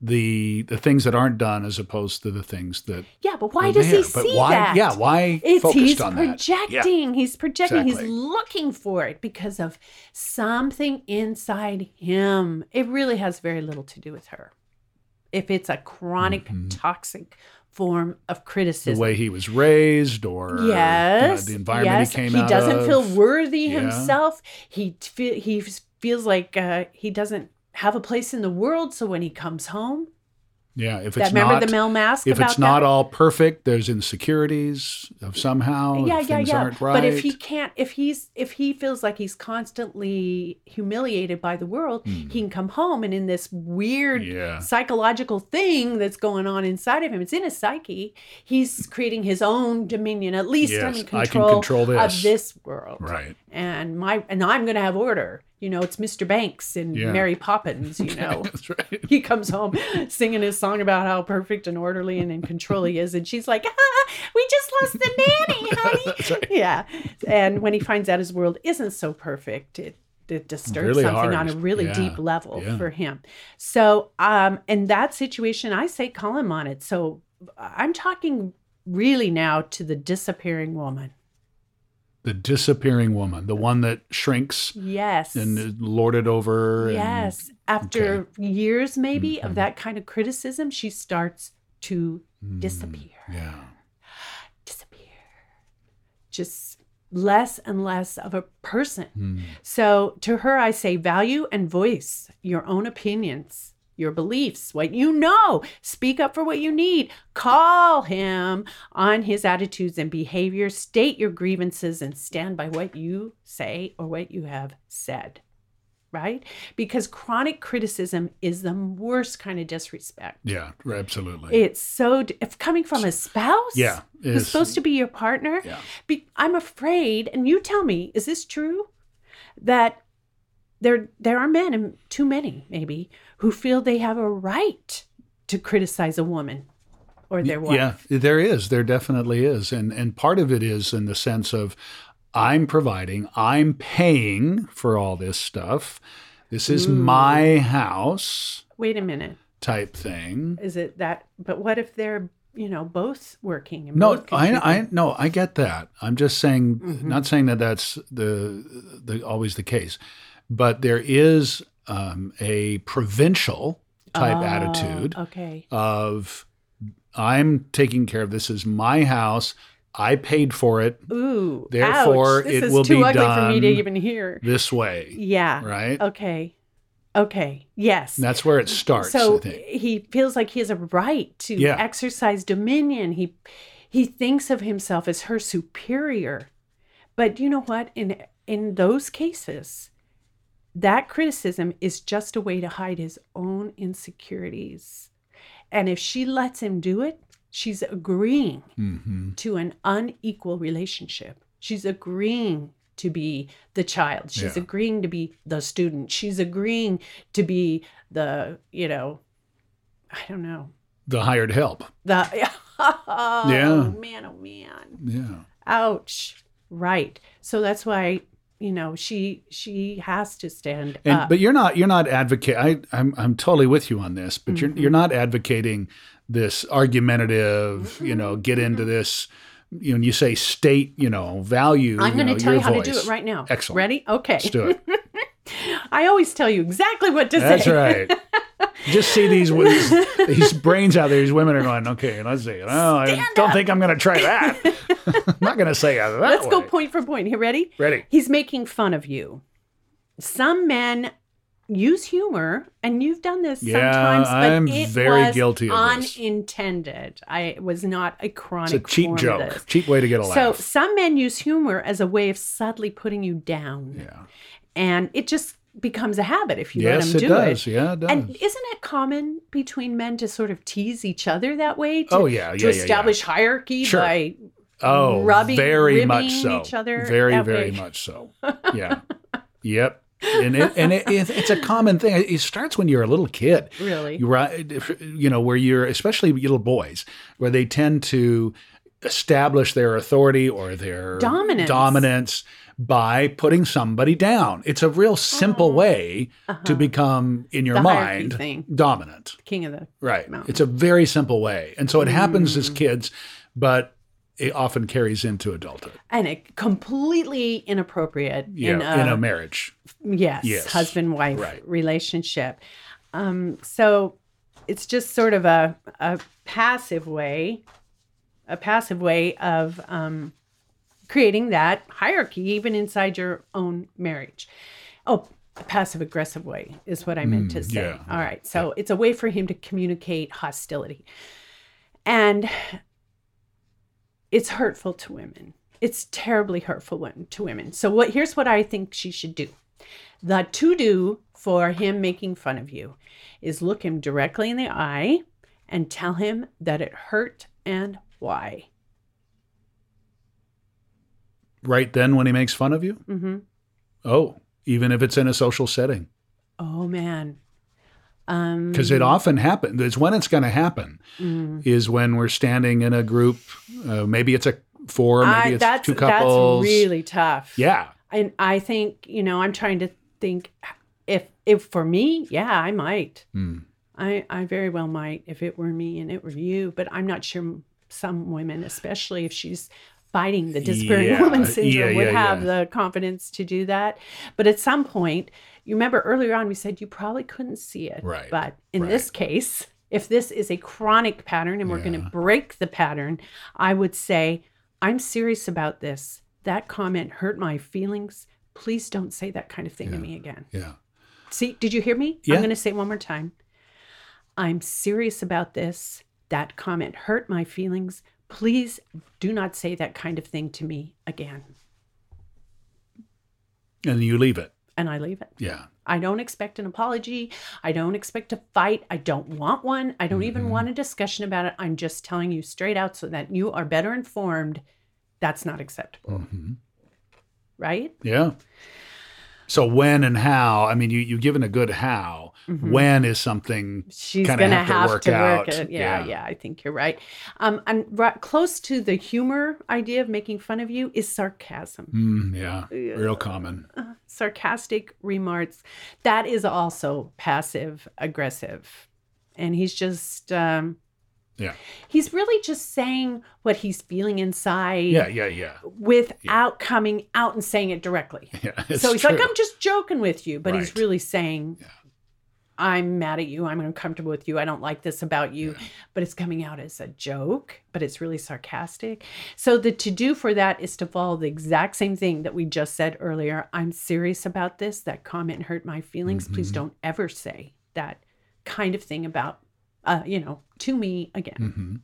S3: the the things that aren't done as opposed to the things that.
S2: Yeah, but why does
S3: there.
S2: he
S3: But
S2: see
S3: why,
S2: that?
S3: Yeah, why
S2: It's
S3: focused
S2: he's
S3: on that? Yeah.
S2: projecting. He's projecting.
S3: Exactly.
S2: He's looking for it because of something inside him. It really has very little to do with her. If it's a chronic toxic form of
S3: Mm-hmm. The way he was raised, or you know,
S2: yes,
S3: the environment
S2: yes.
S3: he came
S2: he
S3: out
S2: doesn't
S3: of.
S2: feel worthy
S3: Yeah.
S2: himself. He fe- he feels like uh, he doesn't have a place in the world. So when he comes home,
S3: Yeah, if
S2: that
S3: it's
S2: remember
S3: not,
S2: the male mask
S3: if it's not
S2: that?
S3: all perfect, there's insecurities of somehow.
S2: yeah, yeah, yeah.
S3: right.
S2: But if he can't, if he's, if he feels like he's constantly humiliated by the world, he can come home and in this weird
S3: Hmm. Yeah.
S2: psychological thing that's going on inside of him, it's in his psyche. He's creating his own dominion. At least
S3: Yes,
S2: I'm
S3: I can
S2: control,
S3: control this.
S2: of this world,
S3: right.
S2: and my, and I'm going to have order. You know, it's Mr. Banks and
S3: Yeah.
S2: Mary Poppins. You know.
S3: That's right.
S2: he comes home singing his song about how perfect and orderly and in control he is. And she's like, ah, we just lost the nanny, honey.
S3: Right.
S2: Yeah. And when he finds out his world isn't so perfect, it, it disturbs
S3: Really
S2: something
S3: hard.
S2: on a really
S3: Yeah.
S2: deep level
S3: Yeah.
S2: for him. So, um, in that situation, I say call him on it. So I'm talking really now to the disappearing woman.
S3: The disappearing woman, the one that shrinks
S2: Yes.
S3: and lorded over. and-
S2: Yes. After years, maybe,
S3: Mm-hmm.
S2: of that kind of criticism, she starts to
S3: Mm,
S2: disappear.
S3: yeah.
S2: Disappear. Just less and less of a person.
S3: Mm.
S2: So to her, I say value and voice your own opinions, your beliefs, what you know. Speak up for what you need. Call him on his attitudes and behavior. State your grievances and stand by what you say or what you have said. Right? Because chronic criticism is the worst kind of disrespect.
S3: Yeah, absolutely.
S2: It's so, if coming from a spouse,
S3: Yeah,
S2: who's supposed to be your partner,
S3: Yeah.
S2: be, I'm afraid, and you tell me, is this true? That there there are men, and too many maybe, who feel they have a right to criticize a woman or their wife.
S3: Yeah, there is. There definitely is. And and part of it is in the sense of I'm providing, I'm paying for all this stuff. This is my house
S2: Wait a minute,
S3: type thing.
S2: is it that? But what if they're you know both working?
S3: No,
S2: both
S3: I, I no, I get that. I'm just saying,
S2: Mm-hmm.
S3: not saying that that's the, the always the case, but there is um, a provincial type
S2: Oh,
S3: attitude
S2: Okay.
S3: of I'm taking care of this is my house. I paid for it
S2: Ooh.
S3: Therefore,
S2: ouch. This
S3: it
S2: is
S3: will
S2: too
S3: be
S2: ugly for me to
S3: done
S2: even hear.
S3: this way,
S2: Yeah.
S3: right?
S2: Okay. Okay. Yes.
S3: And that's where it starts.
S2: so
S3: I think.
S2: he feels like he has a right to
S3: Yeah.
S2: exercise dominion. He he thinks of himself as her superior. But you know what? In in those cases, that criticism is just a way to hide his own insecurities. And if she lets him do it, she's agreeing
S3: hmm
S2: to an unequal relationship. She's agreeing to be the child. She's
S3: Yeah.
S2: agreeing to be the student. She's agreeing to be the, you know, I don't know.
S3: The hired help.
S2: The oh,
S3: Yeah.
S2: man, oh man.
S3: Yeah.
S2: Ouch. Right. So that's why, you know, she she has to stand
S3: And
S2: up.
S3: but you're not you're not advocate. I I'm I'm totally with you on this. But
S2: Mm-hmm.
S3: you're you're not advocating this argumentative. You know, get into this. You know, you say state. You know, value.
S2: I'm going to tell you how to do it right now.
S3: Excellent.
S2: Ready? Okay.
S3: Let's do it.
S2: I always tell you exactly what to
S3: That's
S2: say.
S3: That's right. Just see these these, brains out there. These women are going, okay, let's see. Oh, I don't
S2: up."
S3: think I'm going to try that. I'm not going to say that
S2: Let's go point for point. Here, ready?
S3: Ready?
S2: He's making fun of you. Some men use humor, and you've done this
S3: Yeah,
S2: sometimes, but
S3: I'm
S2: it
S3: very
S2: was
S3: guilty of this.
S2: unintended. I was not a chronic.
S3: It's a cheap joke.
S2: this.
S3: Cheap way to get a laugh.
S2: So some men use humor as a way of subtly putting you down,
S3: yeah.
S2: and it just becomes a habit if you
S3: Yes,
S2: let them do it.
S3: It does. Yeah, it does.
S2: And isn't it common between men to sort of tease each other that way? To,
S3: Oh, yeah,
S2: to
S3: yeah, yeah, yeah.
S2: establish hierarchy
S3: Sure.
S2: by
S3: oh,
S2: rubbing-
S3: very much so.
S2: each other
S3: very, very
S2: way.
S3: much so. Yeah. Yep. And it, and it, it, it's a common thing. It starts when you're a little kid.
S2: Really?
S3: You right, you know, where you're especially little boys, where they tend to establish their authority or their
S2: Dominance.
S3: dominance by putting somebody down. It's a real simple way to become in your
S2: Oh. Uh-huh. The
S3: mind
S2: thing.
S3: dominant.
S2: King of the
S3: Right.
S2: mountain.
S3: It's a very simple way. And so it happens
S2: Mm.
S3: as kids, but it often carries into adulthood.
S2: and it completely inappropriate
S3: Yeah.
S2: in
S3: In,
S2: a,
S3: a marriage.
S2: yes,
S3: Yes.
S2: husband wife
S3: Right.
S2: relationship. Um, so it's just sort of a a passive way, a passive way of um, creating that hierarchy even inside your own marriage. Oh, a passive aggressive way is what I meant to say.
S3: Mm, yeah,
S2: All right, so it's a way for him to communicate hostility, and it's hurtful to women. It's terribly hurtful to women. So what here's what I think she should do. The to do for him making fun of you is look him directly in the eye and tell him that it hurt and why.
S3: Right then when he makes fun of you?
S2: hmm
S3: Oh, even if it's in a social setting.
S2: Oh man. Um
S3: Because it often happens. It's when it's going to happen
S2: mm.
S3: is when we're standing in a group. Uh, maybe it's a four, maybe
S2: I,
S3: it's two couples.
S2: that's really tough.
S3: yeah.
S2: And I think, you know, I'm trying to think if if for me, yeah, I might.
S3: Hmm.
S2: I I very well might if it were me and it were you, but I'm not sure some women, especially if she's fighting the disappearing
S3: Yeah,
S2: woman syndrome,
S3: yeah,
S2: would
S3: yeah,
S2: have the confidence to do that. But at some point, you remember earlier on we said you probably couldn't see it.
S3: Right,
S2: But in
S3: right.
S2: this case, if this is a chronic pattern and we're going to break the pattern, I would say, I'm serious about this. That comment hurt my feelings. Please don't say that kind of thing to me again.
S3: Yeah.
S2: See, did you hear me? I'm going to say it one more time. I'm serious about this. That comment hurt my feelings. Please do not say that kind of thing to me again.
S3: And you leave it.
S2: And I leave it.
S3: Yeah.
S2: I don't expect an apology. I don't expect a fight. I don't want one. I don't even
S3: Mhm.
S2: want a discussion about it. I'm just telling you straight out so that you are better informed. That's not acceptable,
S3: Mhm.
S2: right?
S3: Yeah. So when and how? I mean, you you've given a good how.
S2: Mhm.
S3: When is something?
S2: She's
S3: have to
S2: have,
S3: work
S2: to work,
S3: out.
S2: it. Yeah,
S3: Yeah.
S2: yeah, I think you're right. Um, and right, close to the humor idea of making fun of you is sarcasm.
S3: Mm, yeah. Real common.
S2: Uh, sarcastic remarks. That is also passive aggressive, and he's just um,
S3: Yeah.
S2: he's really just saying what he's feeling inside.
S3: Yeah. Yeah. Yeah.
S2: Without coming out and saying it directly.
S3: Yeah.
S2: so he's like. I'm just joking with you, but he's really saying,
S3: Yeah.
S2: I'm mad at you. I'm uncomfortable with you. I don't like this about you.
S3: Yeah.
S2: But it's coming out as a joke, but it's really sarcastic. So the to do for that is to follow the exact same thing that we just said earlier. I'm serious about this. That comment hurt my feelings. Please
S3: Mhm.
S2: don't ever say that kind of thing about, uh, you know, to me again.
S3: hmm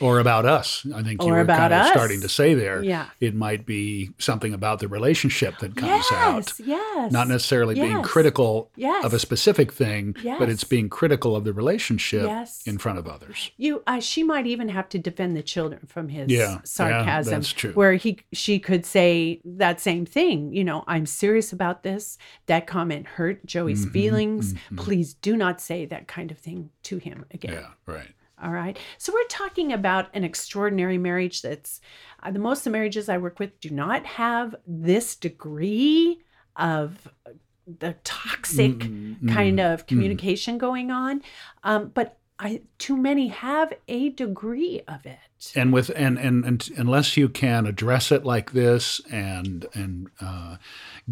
S3: Or about us. I think you
S2: Or
S3: were kind of
S2: us.
S3: starting to say there.
S2: Yeah.
S3: It might be something about the relationship that comes out.
S2: Yes. Yes.
S3: Not necessarily being critical
S2: Yes.
S3: of a specific thing, but it's being critical of the relationship
S2: Yes.
S3: in front of others.
S2: You, uh, she might even have to defend the children from his
S3: Yeah, yeah,
S2: sarcasm.
S3: that's true.
S2: Where he, she could say that same thing. You know, I'm serious about this. That comment hurt Joey's
S3: Mhm,
S2: feelings.
S3: mhm.
S2: Please do not say that kind of thing to him again.
S3: Yeah, right.
S2: All right. So we're talking about an extraordinary marriage. That's uh, the most of the marriages I work with do not have this degree of uh, the toxic
S3: Mm,
S2: kind
S3: mm,
S2: of communication going on. Um, but I too many have a degree of it.
S3: and with and, and and unless you can address it like this and and uh,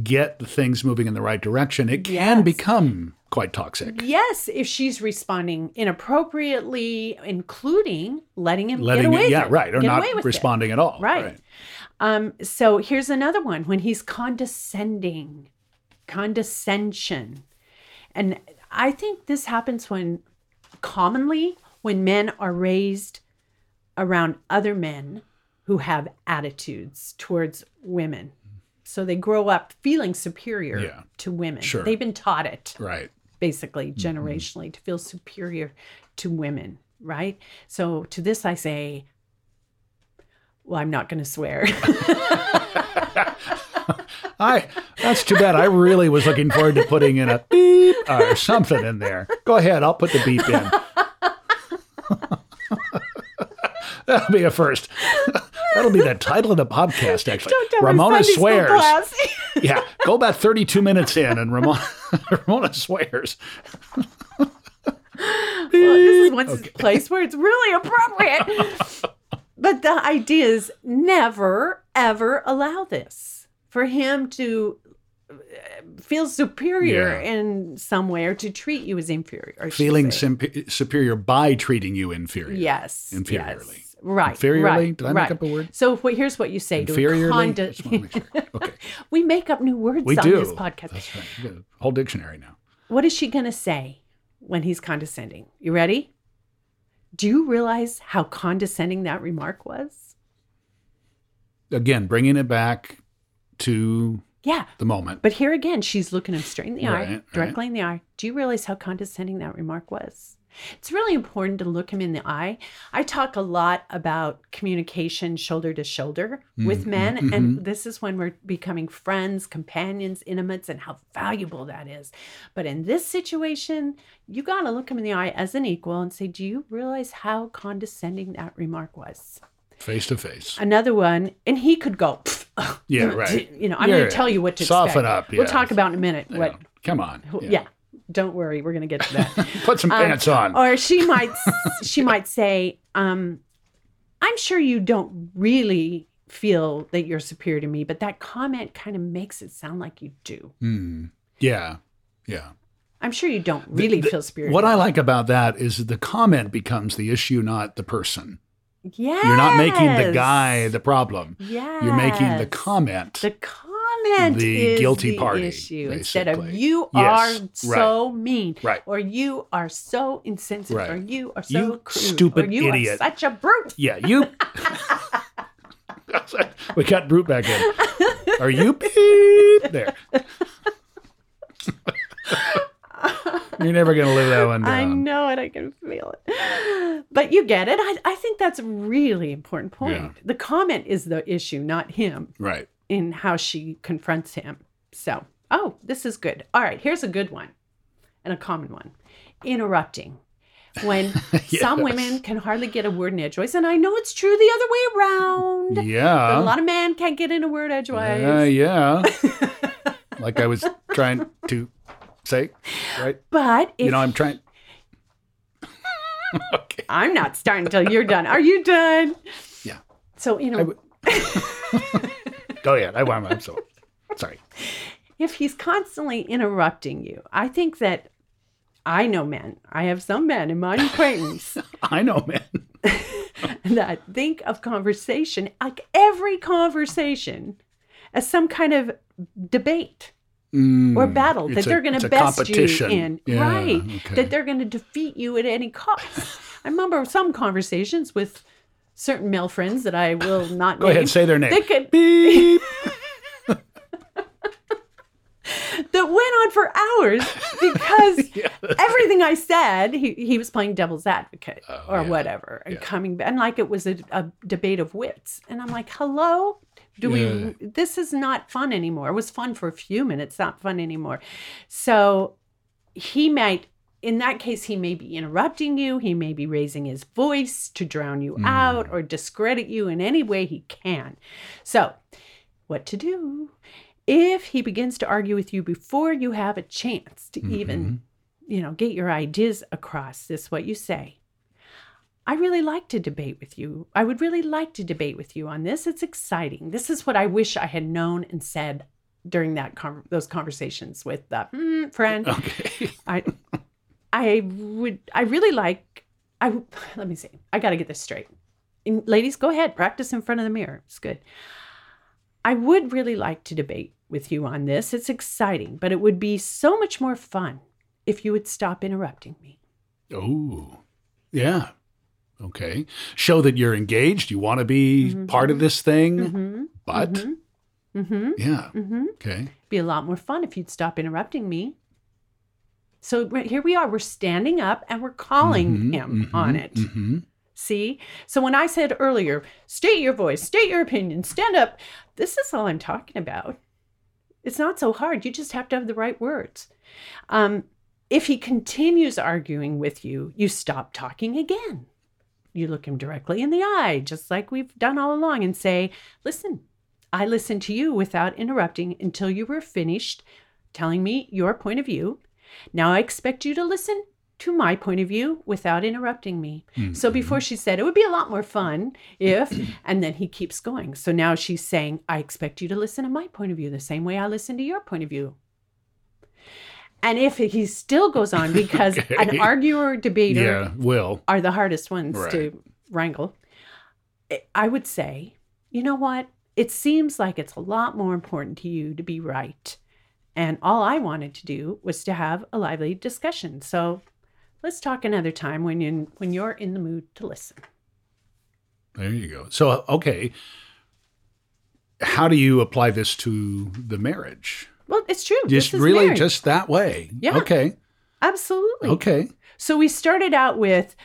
S3: get the things moving in the right direction, it can
S2: Yes.
S3: become quite toxic.
S2: Yes, if she's responding inappropriately, including letting him
S3: Letting
S2: get away
S3: it, yeah, right, or not
S2: with it.
S3: responding at all.
S2: Right. Um, so here's another one when he's condescending, condescension. And I think this happens when commonly when men are raised around other men who have attitudes towards women. So they grow up feeling superior
S3: Yeah.
S2: to women.
S3: Sure.
S2: They've been taught it
S3: Right.
S2: basically mm-hmm. generationally to feel superior to women, right? So to this I say, well, I'm not going to swear.
S3: I that's too bad. I really was looking forward to putting in a beep or something in there. Go ahead, I'll put the beep in. That'll be a first. That'll be the title of the podcast, actually. Ramona swears. Yeah, go about 32 minutes in, and Ramona, Ramona swears.
S2: well, this is one place where it's really appropriate. but the idea is never, ever allow this for him to uh, feel superior
S3: Yeah.
S2: in some way or to treat you as inferior.
S3: Feeling simp- superior by treating you inferior.
S2: Yes.
S3: Inferiorly.
S2: yes. Right.
S3: Inferiorly?
S2: Right,
S3: Did I make up a word?
S2: So wh- here's what you say to
S3: Inferiorly? wanna make sure. Okay.
S2: we make up new words
S3: We
S2: on
S3: do.
S2: this podcast.
S3: That's right. We got a whole dictionary now.
S2: What is she going to say when he's condescending? You ready? Do you realize how condescending that remark was?
S3: Again, bringing it back to
S2: Yeah.
S3: the moment.
S2: But here again, she's looking him straight in the
S3: Right,
S2: eye,
S3: right.
S2: directly in the eye. Do you realize how condescending that remark was? It's really important to look him in the eye. I talk a lot about communication shoulder to shoulder with men,
S3: mhm.
S2: and this is when we're becoming friends, companions, intimates, and how valuable that is. But in this situation, you got to look him in the eye as an equal and say, Do you realize how condescending that remark was?
S3: face to face.
S2: Another one, and he could go, "Pfft,
S3: Yeah,
S2: you know,
S3: right.
S2: You know, I'm
S3: Yeah,
S2: going to tell you what to
S3: soften
S2: expect.
S3: up,
S2: We'll talk about in a minute
S3: You
S2: what
S3: come on.
S2: yeah. don't worry, we're gonna get to that.
S3: Put some
S2: Um,
S3: pants on.
S2: or she might she might say, um, "I'm sure you don't really feel that you're superior to me, but that comment kind of makes it sound like you do.
S3: Hmm. Yeah. Yeah.
S2: I'm sure you don't really
S3: the-
S2: feel superior."
S3: What
S2: to
S3: I
S2: me."
S3: like about that is the comment becomes the issue, not the person.
S2: Yes,
S3: You're not making the guy the problem.
S2: Yes.
S3: You're making the comment.
S2: The comment
S3: the guilty
S2: the
S3: party,
S2: issue instead of you
S3: Yes,
S2: are so mean,
S3: Right.
S2: or you are so insensitive,
S3: Right.
S2: or you are so
S3: You
S2: crude,
S3: stupid
S2: or you
S3: idiot.
S2: are such a brute.
S3: yeah, you. we got Brute back in. Are you beep? there? You're never gonna live that one
S2: I know it. I can feel it. But you get it. I, I think that's a really important point.
S3: Yeah.
S2: The comment is the issue, not him
S3: Right.
S2: in how she confronts him. So, oh, this is good. All right, here's a good one and a common one interrupting. When some women can hardly get a word in edgewise, and I know it's true the other way around. But a lot of men can't get in a word edgewise.
S3: Uh, yeah. like I was trying to say, right?
S2: but if
S3: you know, I'm trying. okay.
S2: I'm not starting until you're done. Are you done?
S3: Yeah.
S2: So, you know,
S3: would- oh, Go ahead. I want. I'm so sorry.
S2: if he's constantly interrupting you, I think that I know men. I have some men in my acquaintance
S3: I know, men.
S2: that think of conversation, like every conversation, as some kind of debate or
S3: Mm,
S2: battle that
S3: a-
S2: they're going to best you in.
S3: Yeah,
S2: right.
S3: okay.
S2: That they're going to defeat you at any cost. I remember some conversations with certain male friends that I will not
S3: Go
S2: name.
S3: ahead, say their name.
S2: They could,
S3: Beep.
S2: that went on for hours because everything I said, he, he was playing devil's advocate or
S3: Oh, yeah.
S2: whatever, and
S3: Yeah.
S2: coming back, and like it was a, a debate of wits. And I'm like, hello? Do
S3: Yeah.
S2: we, this is not fun anymore. It was fun for a few minutes, not fun anymore. So he might, in that case, he may be interrupting you. He may be raising his voice to drown you
S3: Mm.
S2: out or discredit you in any way he can. So, what to do? If he begins to argue with you before you have a chance to even, you know, get your ideas across, this is what you say. I really like to debate with you. I would really like to debate with you on this. It's exciting. This is what I wish I had known and said during that con- those conversations with the mm, friend.
S3: Okay.
S2: I I would I really like I let me see. I got to get this straight. And ladies, go ahead, practice in front of the mirror. It's good. I would really like to debate with you on this. It's exciting, but it would be so much more fun if you would stop interrupting me.
S3: Oh, yeah. Okay. Show that you're engaged. You want to be
S2: Mhm.
S3: part of this thing.
S2: Mm-hmm.
S3: But
S2: Mm-hmm.
S3: yeah.
S2: Mm-hmm.
S3: Okay.
S2: Be a lot more fun if you'd stop interrupting me. So right here we are. We're standing up and we're calling
S3: Mhm,
S2: him on it. See? So when I said earlier, state your voice, state your opinion, stand up, this is all I'm talking about. It's not so hard. You just have to have the right words. Um, if he continues arguing with you, you stop talking again. You look him directly in the eye, just like we've done all along, and say, Listen, I listened to you without interrupting until you were finished telling me your point of view. Now I expect you to listen to my point of view without interrupting me. So mm-hmm. before she said, it would be a lot more fun if, and then he keeps going. So now she's saying, I expect you to listen to my point of view the same way I listen to your point of view. And if he still goes on, because
S3: Okay.
S2: an arguer, debater
S3: Yeah, will.
S2: are the hardest ones
S3: Right.
S2: to wrangle, I- would say, you know what? It seems like it's a lot more important to you to be right. And all I wanted to do was to have a lively discussion. So let's talk another time when you when you're in the mood to listen.
S3: There you go. So, okay. How do you apply this to the marriage?
S2: Well, it's true.
S3: Just
S2: This is
S3: really
S2: marriage.
S3: just that way.
S2: Yeah.
S3: Okay.
S2: absolutely.
S3: Okay.
S2: So we started out with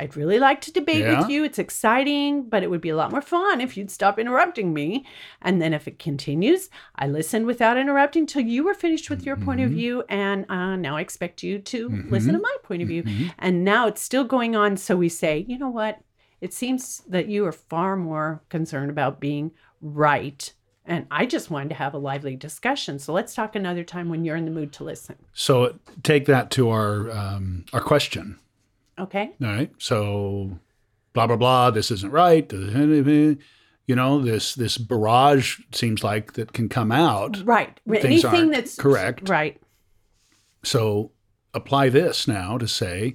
S2: I'd really like to debate
S3: Yeah.
S2: with you. It's exciting, but it would be a lot more fun if you'd stop interrupting me. And then if it continues, I listened without interrupting till you were finished with your point
S3: Mm-hmm.
S2: of view. And uh, now I expect you to listen to my point of view. And now it's still going on. So we say, you know what? It seems that you are far more concerned about being right. And I just wanted to have a lively discussion. So let's talk another time when you're in the mood to listen.
S3: So take that to our um, our question.
S2: Okay?
S3: All right. So blah blah blah. This isn't right. You know this this barrage seems like that can come out.
S2: Right. Anything that's
S3: correct.
S2: Right.
S3: So apply this now to say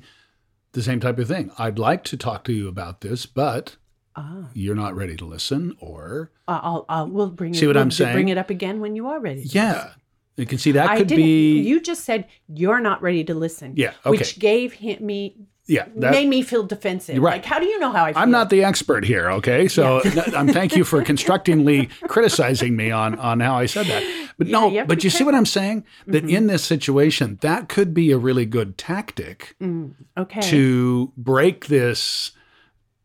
S3: the same type of thing. I'd like to talk to you about this, but
S2: Ah.
S3: you're not ready to listen, or
S2: Uh, I'll, I'll, we'll bring
S3: See
S2: it,
S3: what
S2: we'll
S3: I'm saying?
S2: Bring it up again when you are ready.
S3: yeah, you can see that could be
S2: You just said you're not ready to listen.
S3: Yeah, okay.
S2: Which gave him, me
S3: yeah. That,
S2: made me feel defensive.
S3: Right.
S2: Like, how do you know how I feel?
S3: I'm not the expert here, okay? So I'm thank you for constructingly criticizing me on on how I said that. But
S2: Yeah,
S3: no, but you see what I'm saying? That
S2: Mm-hmm.
S3: in this situation, that could be a really good tactic
S2: Mm, okay.
S3: to break this.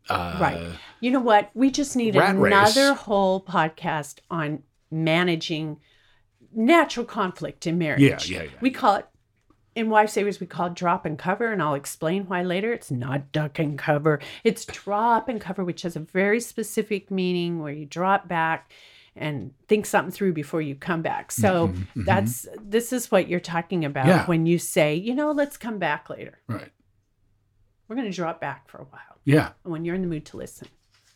S3: Uh,
S2: right. You know what? We just need
S3: rat race.
S2: another whole podcast on managing natural conflict in marriage.
S3: Yeah, yeah, yeah.
S2: We call it in Wife Savers, we call it drop and cover, and I'll explain why later. It's not duck and cover, it's drop and cover, which has a very specific meaning where you drop back and think something through before you come back. So that's this is what you're talking about
S3: Mm-hmm, Yeah.
S2: when you say, you know, let's come back later.
S3: Right.
S2: We're going to drop back for a while
S3: Yeah.
S2: when you're in the mood to listen.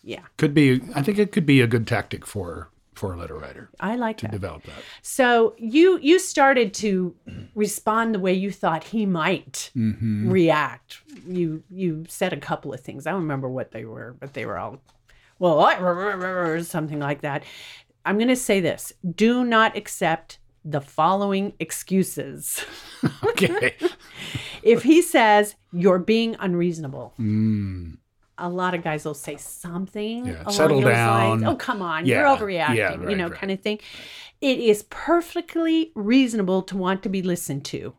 S2: Yeah,
S3: Could be. I think it could be a good tactic for for a letter writer
S2: I like
S3: to
S2: that.
S3: develop that.
S2: So you you started to respond the way you thought he might
S3: Mm-hmm.
S2: react. You you said a couple of things. I don't remember what they were, but they were all well, I, something like that. I'm going to say this: Do not accept the following excuses.
S3: Okay.
S2: If he says you're being unreasonable,
S3: Mm.
S2: A lot of guys will say something
S3: Yeah, settle down.
S2: lines. Oh, come on,
S3: Yeah,
S2: you're overreacting,
S3: yeah,
S2: you know,
S3: right.
S2: kind of thing. It is perfectly reasonable to want to be listened to,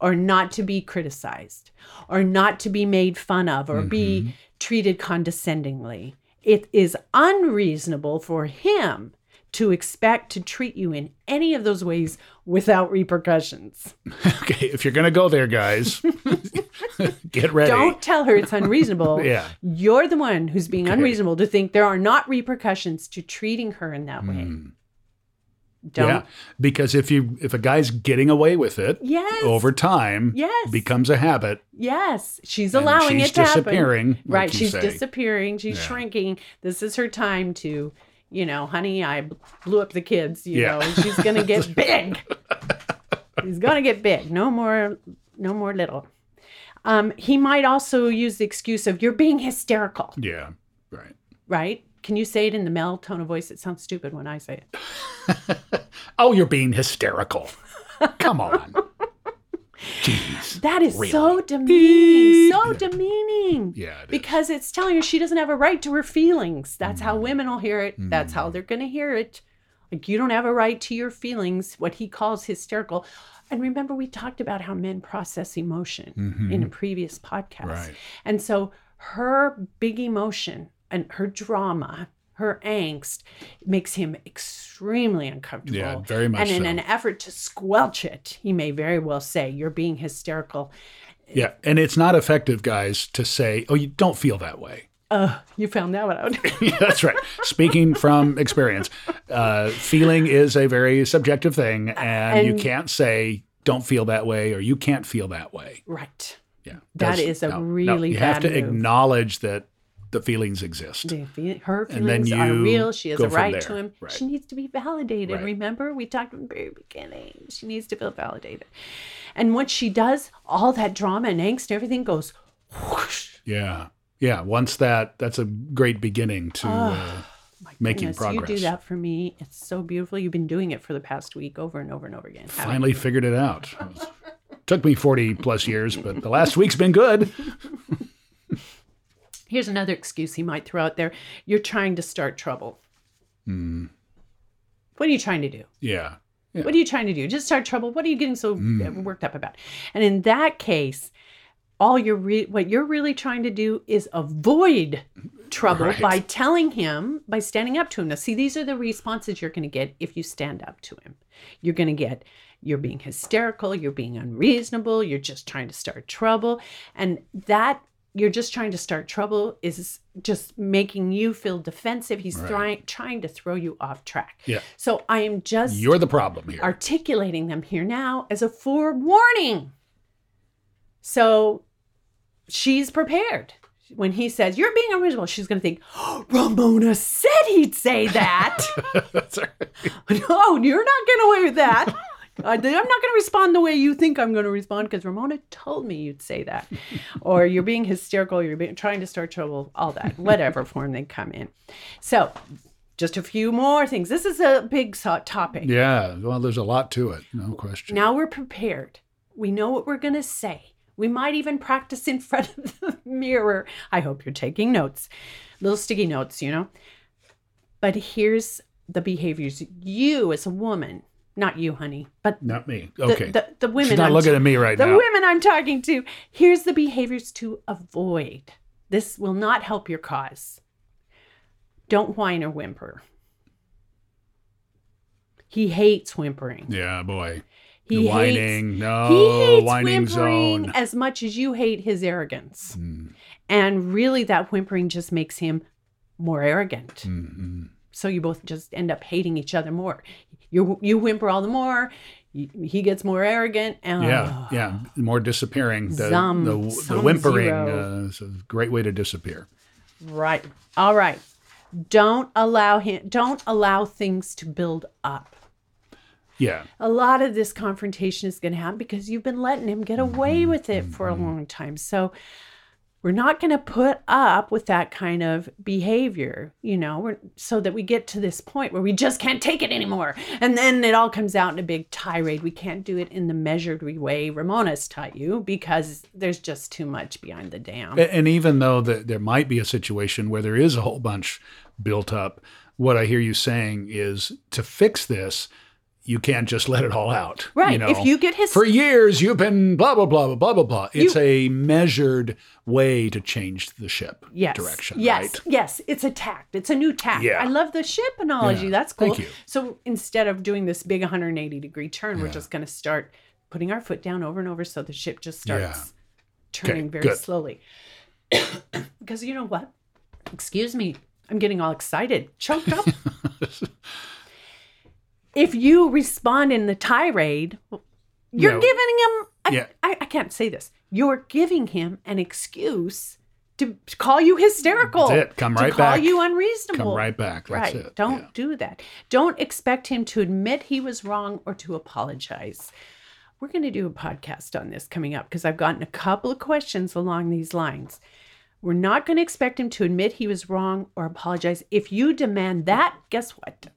S2: or not to be criticized, or not to be made fun of, or
S3: Mm-hmm.
S2: be treated condescendingly. It is unreasonable for him to expect to treat you in any of those ways without repercussions.
S3: Okay. If you're gonna go there, guys, get ready.
S2: Don't tell her it's unreasonable.
S3: Yeah.
S2: You're the one who's being
S3: Okay.
S2: unreasonable to think there are not repercussions to treating her in that way. Don't.
S3: Hmm. Yeah. Because if you if a guy's getting away with it
S2: Yes.
S3: over time,
S2: Yes.
S3: becomes a habit.
S2: yes. She's allowing
S3: she's
S2: it to
S3: disappearing.
S2: happen. Right. She's
S3: say.
S2: disappearing. She's
S3: Yeah.
S2: shrinking. This is her time to, you know, honey, I blew up the kids. You
S3: Yeah.
S2: know, she's gonna get big. She's gonna get big. No more, no more little. Um, he might also use the excuse of you're being hysterical.
S3: Yeah. Right.
S2: right? Can you say it in the male tone of voice? It sounds stupid when I say it.
S3: Oh, you're being hysterical. Come on. Jeez.
S2: That is
S3: Really?
S2: so demeaning, so demeaning.
S3: Yeah. it is.
S2: Because it's telling her she doesn't have a right to her feelings. That's
S3: Mm.
S2: how women will hear it. That's how they're going to hear it. Like, you don't have a right to your feelings, what he calls hysterical. And remember, we talked about how men process emotion in a previous podcast.
S3: Mm-hmm. Right.
S2: And so her big emotion and her drama, her angst makes him extremely uncomfortable.
S3: Yeah, very much
S2: And in
S3: so.
S2: an effort to squelch it, he may very well say, You're being hysterical.
S3: Yeah. And it's not effective, guys, to say, oh, you don't feel that way.
S2: Uh, you found that one out.
S3: Yeah, that's right. Speaking from experience, uh, feeling is a very subjective thing, and, you can't say don't feel that way or you can't feel that way.
S2: right.
S3: Yeah,
S2: That is a really
S3: You have to
S2: move.
S3: acknowledge that the feelings exist.
S2: Her
S3: And
S2: feelings are real. She has a right to him.
S3: Right.
S2: She needs to be validated.
S3: Right.
S2: Remember, we talked in the very beginning. She needs to feel validated. And once she does, all that drama and angst, everything goes whoosh.
S3: Yeah, yeah. Once that, that's a great beginning to uh, making
S2: goodness,
S3: progress.
S2: You do that for me. It's so beautiful. You've been doing it for the past week over and over and over again.
S3: Finally figured it out. Took me forty plus years, but the last week's been good.
S2: Here's another excuse he might throw out there. You're trying to start trouble.
S3: Hmm.
S2: What are you trying to do?
S3: Yeah,
S2: What are you trying to do? Just start trouble? What are you getting so
S3: Hmm.
S2: worked up about? And in that case, all you're re- what you're really trying to do is avoid trouble
S3: Right.
S2: by telling him, by standing up to him. Now, see, these are the responses you're going to get if you stand up to him. You're going to get you're being hysterical, you're being unreasonable, you're just trying to start trouble, and that you're just trying to start trouble is just making you feel defensive. He's
S3: Right.
S2: trying trying to throw you off track.
S3: Yeah.
S2: So I am just
S3: you're the problem here.
S2: articulating them here now as a forewarning. So she's prepared. When he says, You're being unreasonable, she's going to think, oh, Ramona said he'd say that. No, you're not getting away with that. I'm not going to respond the way you think I'm going to respond because Ramona told me you'd say that. or you're being hysterical, you're being, trying to start trouble, all that, whatever form they come in. So, just a few more things. This is a big topic.
S3: Yeah, well, there's a lot to it, no question.
S2: Now we're prepared. We know what we're going to say. We might even practice in front of the mirror. I hope you're taking notes, little sticky notes, you know. But here's the behaviors you as a woman, not you, honey, but
S3: Not me. Okay.
S2: the, the women.
S3: She's not
S2: I'm
S3: looking
S2: ta-
S3: at me right
S2: the
S3: now.
S2: women I'm talking to. Here's the behaviors to avoid. This will not help your cause. Don't whine or whimper. He hates whimpering.
S3: yeah, boy.
S2: He
S3: the
S2: hates,
S3: whining. No,
S2: he hates
S3: whining
S2: whimpering
S3: zone.
S2: as much as you hate his arrogance.
S3: Mm,
S2: And really, that whimpering just makes him more arrogant.
S3: mm, mm.
S2: So you both just end up hating each other more. You you whimper all the more. He gets more arrogant. And
S3: Yeah, yeah. More disappearing. The,
S2: Zum-
S3: the, the whimpering uh, is a great way to disappear.
S2: Right. All right. Don't allow him. Don't allow things to build up.
S3: Yeah.
S2: a lot of this confrontation is going to happen because you've been letting him get away
S3: Mm-hmm.
S2: with it for a long time. So we're not going to put up with that kind of behavior, you know, we're, so that we get to this point where we just can't take it anymore. And then it all comes out in a big tirade. We can't do it in the measured way Ramona's taught you because there's just too much behind the dam.
S3: And even though the, there might be a situation where there is a whole bunch built up, what I hear you saying is to fix this, you can't just let it all out.
S2: Right.
S3: You know,
S2: if you get his
S3: for years you've been blah blah blah blah blah blah blah. It's a measured way to change the ship
S2: yes.
S3: direction.
S2: Yes,
S3: Right.
S2: yes, it's a tact. It's a new tact.
S3: Yeah.
S2: I love the ship analogy.
S3: Yeah,
S2: That's cool.
S3: thank you.
S2: So instead of doing this big 180 degree turn, we're just going to start putting our foot down over and over so the ship just starts
S3: Yeah.
S2: turning
S3: Okay,
S2: very
S3: good.
S2: slowly. because you know what? Excuse me, I'm getting all excited, choked up. if you respond in the tirade, you're
S3: No.
S2: giving him. I,
S3: Yeah.
S2: I, I can't say this. You're giving him an excuse to call you hysterical.
S3: That's it. Come
S2: to
S3: right
S2: call
S3: back.
S2: you unreasonable.
S3: Come right back. That's
S2: right.
S3: it.
S2: Don't
S3: Yeah.
S2: do that. Don't expect him to admit he was wrong or to apologize. We're going to do a podcast on this coming up because I've gotten a couple of questions along these lines. We're not going to expect him to admit he was wrong or apologize. If you demand that, guess what?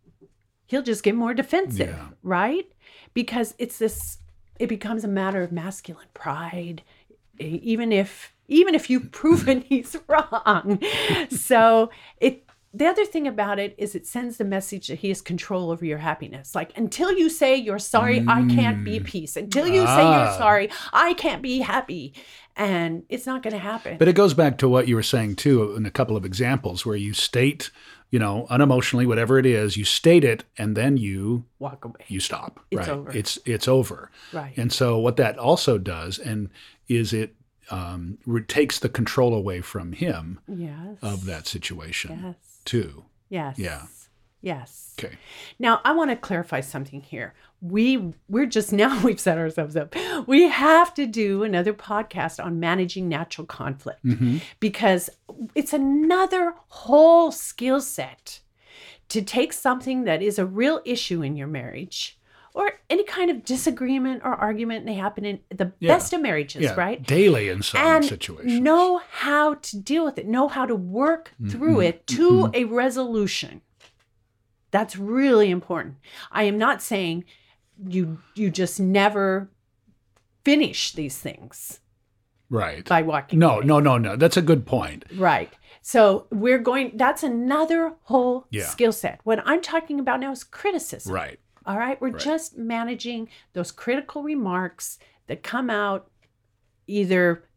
S2: He'll just get more defensive,
S3: Yeah.
S2: right? Because it's this it becomes a matter of masculine pride even if even if you've proven he's wrong. So it the other thing about it is it sends the message that he has control over your happiness. Like until you say you're sorry, I can't be peace. Until you say
S3: Ah.
S2: you're sorry, I can't be happy. And it's not going to happen.
S3: But it goes back to what you were saying too in a couple of examples where you state you know, unemotionally, whatever it is, you state it and then you
S2: Walk away.
S3: you stop.
S2: It's
S3: right.
S2: over.
S3: It's it's over.
S2: Right.
S3: And so what that also does, and is it um, re- takes the control away from him
S2: yes.
S3: of that situation
S2: Yes.
S3: too.
S2: Yes.
S3: Yeah.
S2: Yes.
S3: Okay.
S2: Now I want to clarify something here. We we're just now we've set ourselves up. We have to do another podcast on managing natural conflict
S3: Mm-hmm.
S2: because it's another whole skill set to take something that is a real issue in your marriage or any kind of disagreement or argument they happen in the
S3: Yeah.
S2: best of marriages,
S3: Yeah.
S2: right?
S3: Daily in some
S2: and
S3: situations.
S2: know how to deal with it, know how to work through
S3: Mm-hmm.
S2: it to a resolution. That's really important. I am not saying you you just never finish these things
S3: Right.
S2: by walking.
S3: No,
S2: away.
S3: no, no, no. That's a good point.
S2: Right. So we're going that's another whole
S3: Yeah.
S2: skill set. What I'm talking about now is criticism.
S3: Right.
S2: All right. We're
S3: Right.
S2: just managing those critical remarks that come out either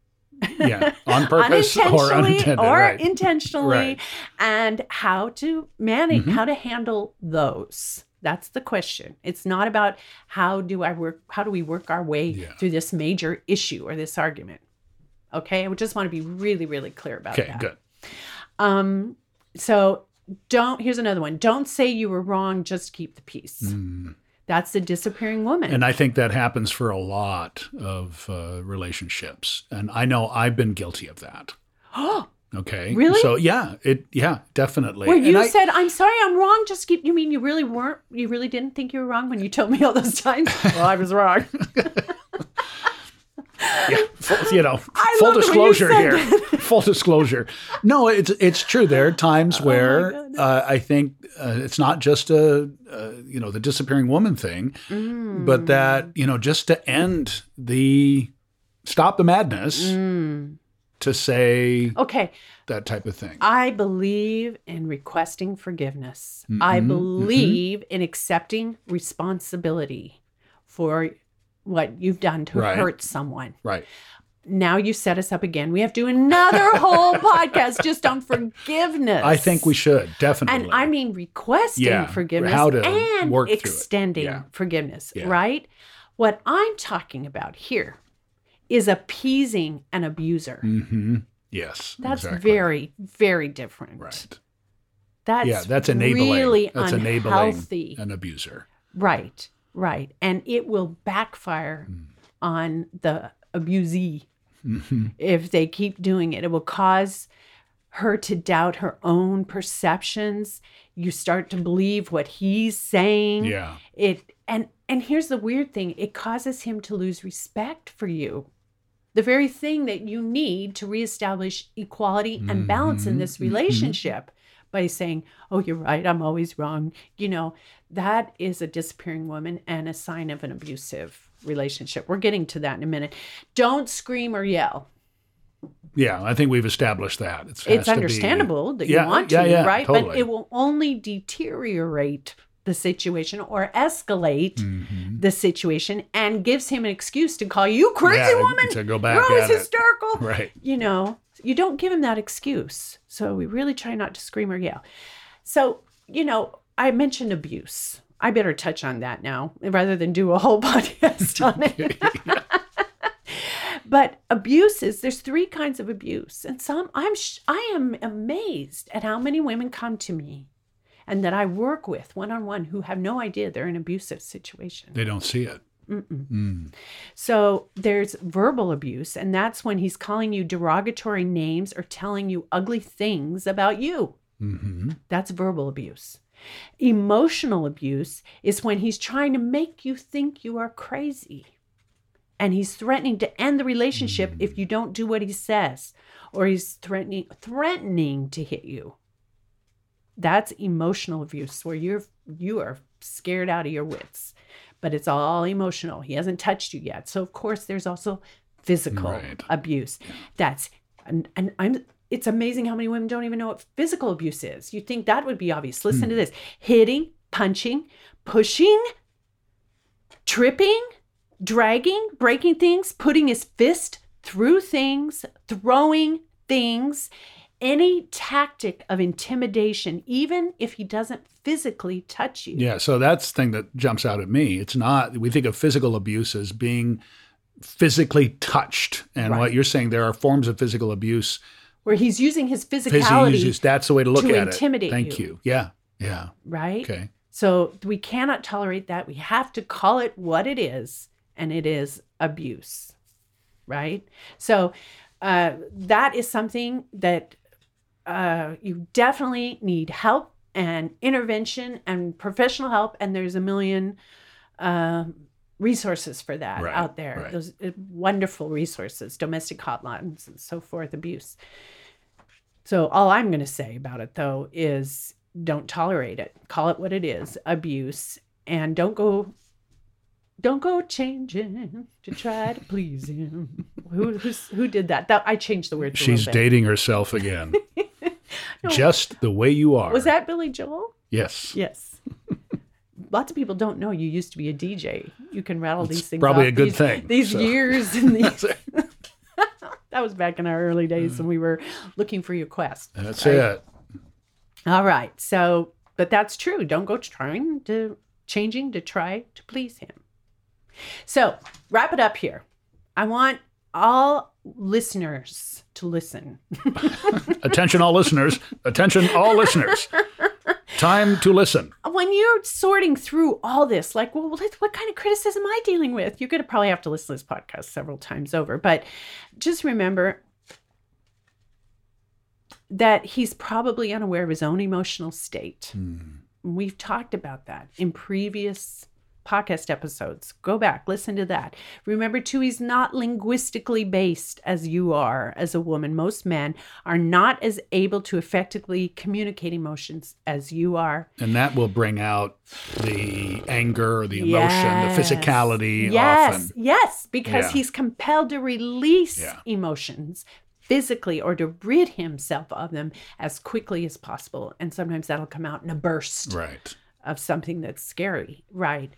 S3: Yeah. On purpose or
S2: unintentionally or
S3: right.
S2: intentionally
S3: Right.
S2: and how to manage
S3: Mhm.
S2: how to handle those that's the question it's not about how do i work how do we work our way
S3: Yeah.
S2: through this major issue or this argument okay i just want to be really really clear about
S3: okay,
S2: that
S3: good.
S2: um so don't here's another one don't say you were wrong just keep the peace
S3: Mm.
S2: That's the disappearing woman
S3: And I think that happens for a lot of uh, relationships. And I know I've been guilty of that.
S2: oh
S3: Okay.
S2: Really?
S3: So yeah, it yeah, definitely.
S2: Where
S3: And
S2: you
S3: I-
S2: said, I'm sorry, I'm wrong. Just keep, you mean you really weren't, you really didn't think you were wrong when you told me all those times? well, I was wrong.
S3: yeah, full, you know,
S2: I
S3: full
S2: love the way you
S3: disclosure here. full disclosure. No, it's it's true. There are times
S2: Oh
S3: where uh, I think uh, it's not just a uh, you know the disappearing woman thing,
S2: Mm.
S3: but that you know just to end the stop the madness
S2: Mm.
S3: to say
S2: Okay.
S3: that type of thing.
S2: I believe in requesting forgiveness. I
S3: Mhm,
S2: believe in accepting responsibility for what you've done to
S3: Right.
S2: hurt someone.
S3: right.
S2: Now you set us up again. We have to do another whole podcast just on forgiveness.
S3: I think we should definitely.
S2: And I mean requesting
S3: Yeah,
S2: forgiveness
S3: how to
S2: and
S3: work
S2: extending
S3: Yeah.
S2: forgiveness,
S3: Yeah.
S2: right? What I'm talking about here is appeasing an abuser.
S3: hmm Yes.
S2: That's
S3: exactly.
S2: very, very different.
S3: right.
S2: That's
S3: yeah, that's enabling.
S2: really
S3: that's
S2: unhealthy.
S3: enabling an abuser.
S2: Right, right. And it will backfire
S3: Hmm.
S2: on the abusee
S3: Mhm.
S2: if they keep doing it. It will cause her to doubt her own perceptions. You start to believe what he's saying.
S3: Yeah.
S2: It and and here's the weird thing, it causes him to lose respect for you. The very thing that you need to reestablish equality and balance in
S3: Mhm,
S2: this
S3: mhm.
S2: relationship by saying, "Oh, you're right, I'm always wrong." You know, that is a disappearing woman and a sign of an abusive relationship. We're getting to that in a minute. Don't scream or yell.
S3: Yeah. I think we've established that. It's,
S2: it's
S3: to be-
S2: understandable that
S3: Yeah,
S2: you want to,
S3: yeah,
S2: right? But it will only deteriorate the situation or escalate
S3: Mhm.
S2: the situation and gives him an excuse to call you crazy
S3: Yeah,
S2: woman.
S3: to go back
S2: You're always
S3: at it.
S2: hysterical.
S3: Right.
S2: You know, you don't give him that excuse. So we really try not to scream or yell. So, you know, I mentioned abuse. I better touch on that now rather than do a whole podcast on it. but abuse is there's three kinds of abuse and some i'm i am amazed at how many women come to me and that i work with one-on-one who have no idea they're in abusive situation
S3: They don't see it. Mm.
S2: so there's verbal abuse and that's when he's calling you derogatory names or telling you ugly things about you.
S3: Hmm
S2: that's verbal abuse. Emotional abuse is when he's trying to make you think you are crazy and he's threatening to end the relationship if you don't do what he says or he's threatening threatening to hit you. That's emotional abuse where you're you are scared out of your wits but it's all emotional. He hasn't touched you yet. So of course there's also physical
S3: Right.
S2: abuse. That's and, and i'm it's amazing how many women don't even know what physical abuse is. You think that would be obvious. Listen to hmm. this. Hitting punching pushing tripping dragging, breaking things, putting his fist through things, throwing things, any tactic of intimidation, even if he doesn't physically touch you.
S3: Yeah, so that's the thing that jumps out at me. It's not we think of physical abuse as being physically touched, and
S2: Right.
S3: what you're saying there are forms of physical abuse.
S2: Where he's using his
S3: Physical
S2: physicality,
S3: uses that's the way to look
S2: to
S3: at
S2: intimidate
S3: it. Thank
S2: you.
S3: you. Yeah, yeah.
S2: right?
S3: Okay.
S2: So we cannot tolerate that. We have to call it what it is, and it is abuse, right? So uh, that is something that uh, you definitely need help and intervention and professional help. And there's a million um, resources for that
S3: Right,
S2: out there.
S3: right.
S2: Those uh, wonderful resources, domestic hotlines, and so forth, abuse. So all I'm going to say about it though is don't tolerate it. Call it what it is, abuse, and don't go don't go changing to try to please him. Who who's, who did that? That I changed the words.
S3: She's dating herself again.
S2: No.
S3: Just the way you are.
S2: Was that Billy Joel?
S3: Yes.
S2: Yes. Lots of people don't know you used to be a DJ. You can rattle these things.
S3: probably
S2: off
S3: a good
S2: these,
S3: thing,
S2: These
S3: so.
S2: years and these. that was back in our early days when we were looking for your quest.
S3: That's
S2: right?
S3: it.
S2: All right. So, but that's true. Don't go trying to changing to try to please him. So, wrap it up here. I want all listeners to listen.
S3: Attention, all listeners. Attention, all listeners. Time to listen.
S2: When you're sorting through all this, like, well, what kind of criticism am I dealing with? You're going to probably have to listen to this podcast several times over. But just remember that he's probably unaware of his own emotional state. Hmm. We've talked about that in previous podcast episodes. Go back, listen to that. Remember, too, he's not linguistically based as you are as a woman. Most men are not as able to effectively communicate emotions as you are.
S3: And that will bring out the anger, the emotion,
S2: Yes.
S3: the physicality
S2: Yes,
S3: often.
S2: yes, because
S3: Yeah.
S2: he's compelled to release
S3: Yeah.
S2: emotions physically or to rid himself of them as quickly as possible. And sometimes that'll come out in a burst
S3: Right.
S2: Of something that's scary, right?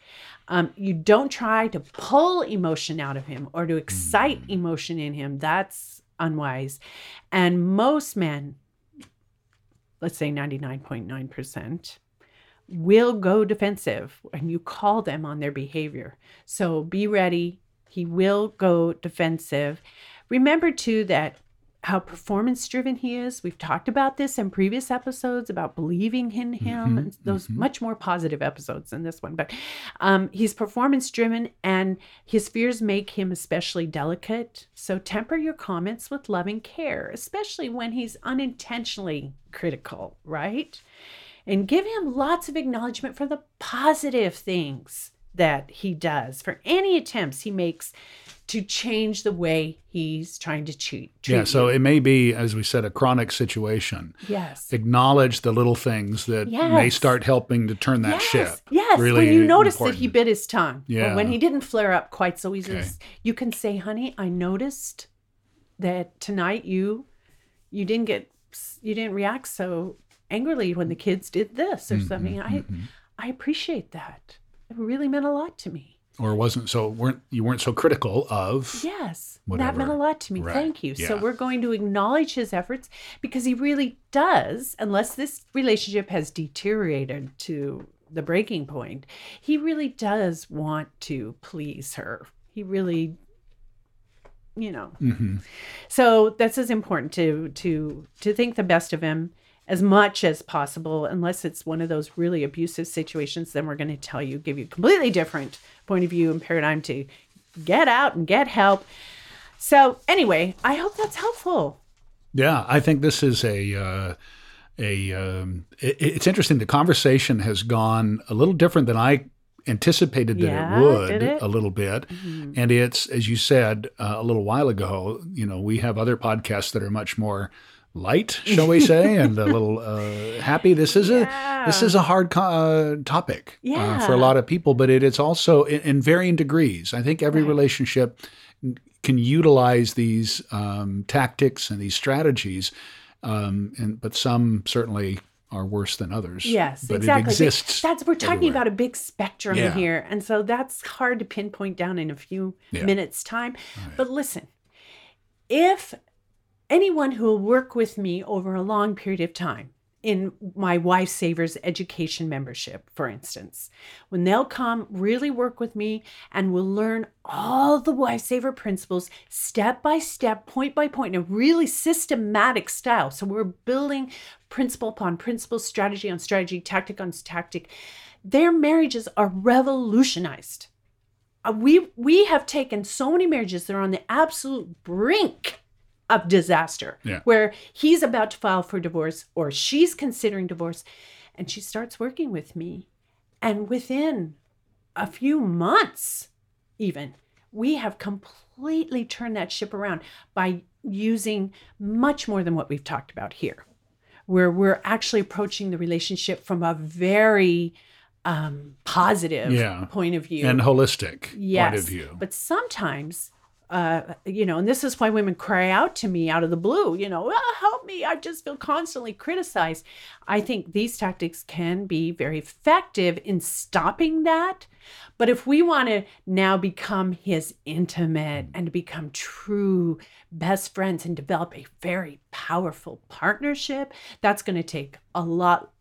S2: Um, you don't try to pull emotion out of him or to excite emotion in him. That's unwise. And most men, let's say 99.9%, will go defensive and you call them on their behavior. So be ready. He will go defensive. Remember, too, that how performance driven he is. We've talked about this in previous episodes about believing in him, and those much more positive episodes than this one. But um, he's performance driven, and his fears make him especially delicate. So temper your comments with loving care, especially when he's unintentionally critical, right? And give him lots of acknowledgement for the positive things that he does, for any attempts he makes to change the way he's trying to treat
S3: Yeah. So it may be, as we said, a chronic situation.
S2: yes.
S3: Acknowledge the little things that may start helping to turn that
S2: yes,
S3: ship.
S2: Yes,
S3: Really
S2: when you notice that he bit his tongue,
S3: Yeah.
S2: when he didn't flare up quite so easily,
S3: Okay.
S2: you can say, "Honey, I noticed that tonight you you didn't get you didn't react so angrily when the kids did this or
S3: Mm-hmm,
S2: something. I I appreciate that. It really meant a lot to me.
S3: Or wasn't so weren't you weren't so critical of
S2: Yes, that meant a lot to me.
S3: Right.
S2: Thank you. So we're going to acknowledge his efforts because he really does, unless this relationship has deteriorated to the breaking point, he really does want to please her. He really, you know.
S3: Mhm.
S2: So this is important to to to think the best of him as much as possible unless it's one of those really abusive situations then we're going to tell you give you a completely different point of view and paradigm to get out and get help so anyway i hope that's helpful
S3: Yeah, I think this is a uh, a. Um, it, it's interesting. The conversation has gone a little different than I anticipated that
S2: Yeah,
S3: it would
S2: it? Mm-hmm.
S3: a little bit, and it's as you said uh, a little while ago. You know, we have other podcasts that are much more light, shall we say, and a little uh, happy. This is a this is a hard co- uh, topic uh, for a lot of people, but it's also in, in varying degrees. I think every
S2: Right.
S3: relationship can utilize these um, tactics and these strategies, um, and but some certainly are worse than others.
S2: yes
S3: but
S2: exactly
S3: it
S2: But
S3: exists.
S2: that's we're talking
S3: everywhere.
S2: about a big spectrum
S3: Yeah.
S2: here and so that's hard to pinpoint down in a few
S3: Yeah.
S2: minutes time but listen if anyone who will work with me over a long period of time in my Wife Savers education membership, for instance, when they'll come really work with me and we'll learn all the Wife Saver principles step by step, point by point, in a really systematic style. So we're building principle upon principle, strategy on strategy, tactic on tactic. Their marriages are revolutionized. Uh, we we have taken so many marriages that are on the absolute brink of disaster
S3: Yeah.
S2: where he's about to file for divorce or she's considering divorce and she starts working with me and within a few months even we have completely turned that ship around by using much more than what we've talked about here where we're actually approaching the relationship from a very um, positive
S3: Yeah.
S2: point of view
S3: And holistic
S2: yes,
S3: point of view.
S2: But sometimes, uh, you know, and this is why women cry out to me out of the blue, you know, "Ah, help me. I just feel constantly criticized. I think these tactics can be very effective in stopping that. But if we want to now become his intimate and become true best friends and develop a very powerful partnership, that's going to take a lot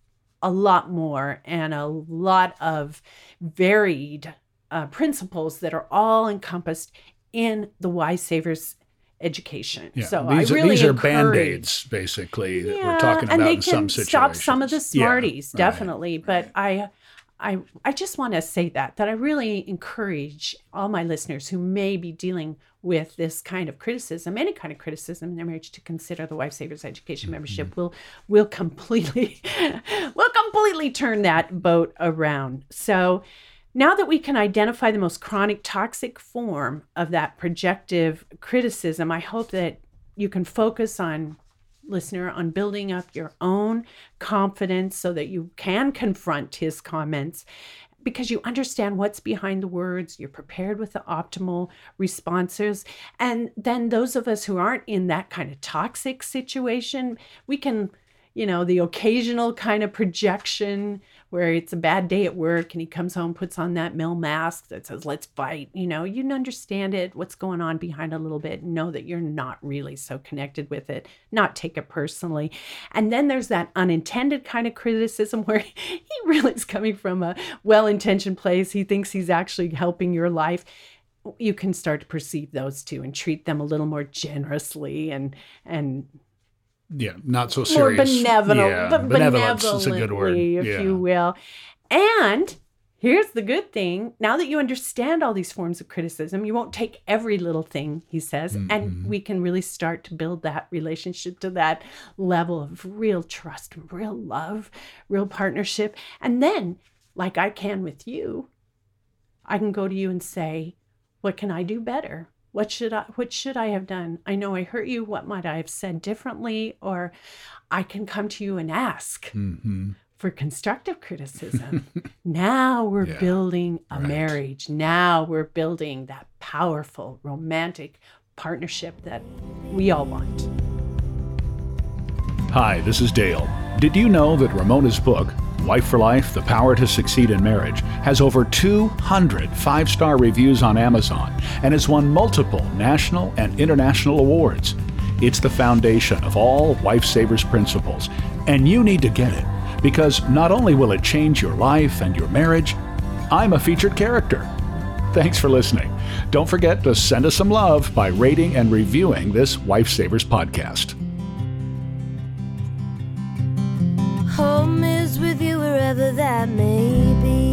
S2: a lot more and a lot of varied uh, principles that are all encompassed in the Wife Savers education.
S3: Yeah.
S2: So
S3: these,
S2: I
S3: are-
S2: really
S3: these are band-aids basically that we're talking
S2: and
S3: about
S2: they
S3: in
S2: can
S3: some situations.
S2: stop some of the
S3: Yeah,
S2: smarties,
S3: right.
S2: definitely. But I, I, I just want to say that that I really encourage all my listeners who may be dealing with this kind of criticism, any kind of criticism in their marriage, to consider the Wife Savers Education membership.
S3: Mm-hmm.
S2: Will will completely, will completely turn that boat around. So. Now that we can identify the most chronic toxic form of that projective criticism, I hope that you can focus on listener on building up your own confidence so that you can confront his comments because you understand what's behind the words, you're prepared with the optimal responses. And then those of us who aren't in that kind of toxic situation, we can, you know, the occasional kind of projection where it's a bad day at work and he comes home, puts on that male mask that says, let's fight. You know, you understand it, what's going on behind a little bit, know that you're not really so connected with it, not take it personally. And then there's that unintended kind of criticism where he really is coming from a well intentioned place. He thinks he's actually helping your life. You can start to perceive those two and treat them a little more generously and and
S3: Yeah, not so serious.
S2: more benevolent,
S3: yeah,
S2: but
S3: benevolence is a good word.
S2: benevolently, if
S3: yeah.
S2: you will. And here's the good thing: now that you understand all these forms of criticism, you won't take every little thing he says,
S3: Mm-hmm.
S2: and we can really start to build that relationship to that level of real trust, real love, real partnership, and then, like I can with you, I can go to you and say, "What can I do better?" What should I what should I have done? I know I hurt you. What might I have said differently? Or I can come to you and ask
S3: Mhm.
S2: for constructive criticism. now we're
S3: Yeah,
S2: building a
S3: right.
S2: marriage. Now we're building that powerful romantic partnership that we all want.
S3: Hi, this is Dale. Did you know that Ramona's book, Wife for Life The Power to Succeed in Marriage, has over 200 five star reviews on Amazon and has won multiple national and international awards? It's the foundation of all Wife Savers principles, and you need to get it because not only will it change your life and your marriage, I'm a featured character. Thanks for listening. Don't forget to send us some love by rating and reviewing this Wife Savers podcast.
S1: Home is with you wherever that may be.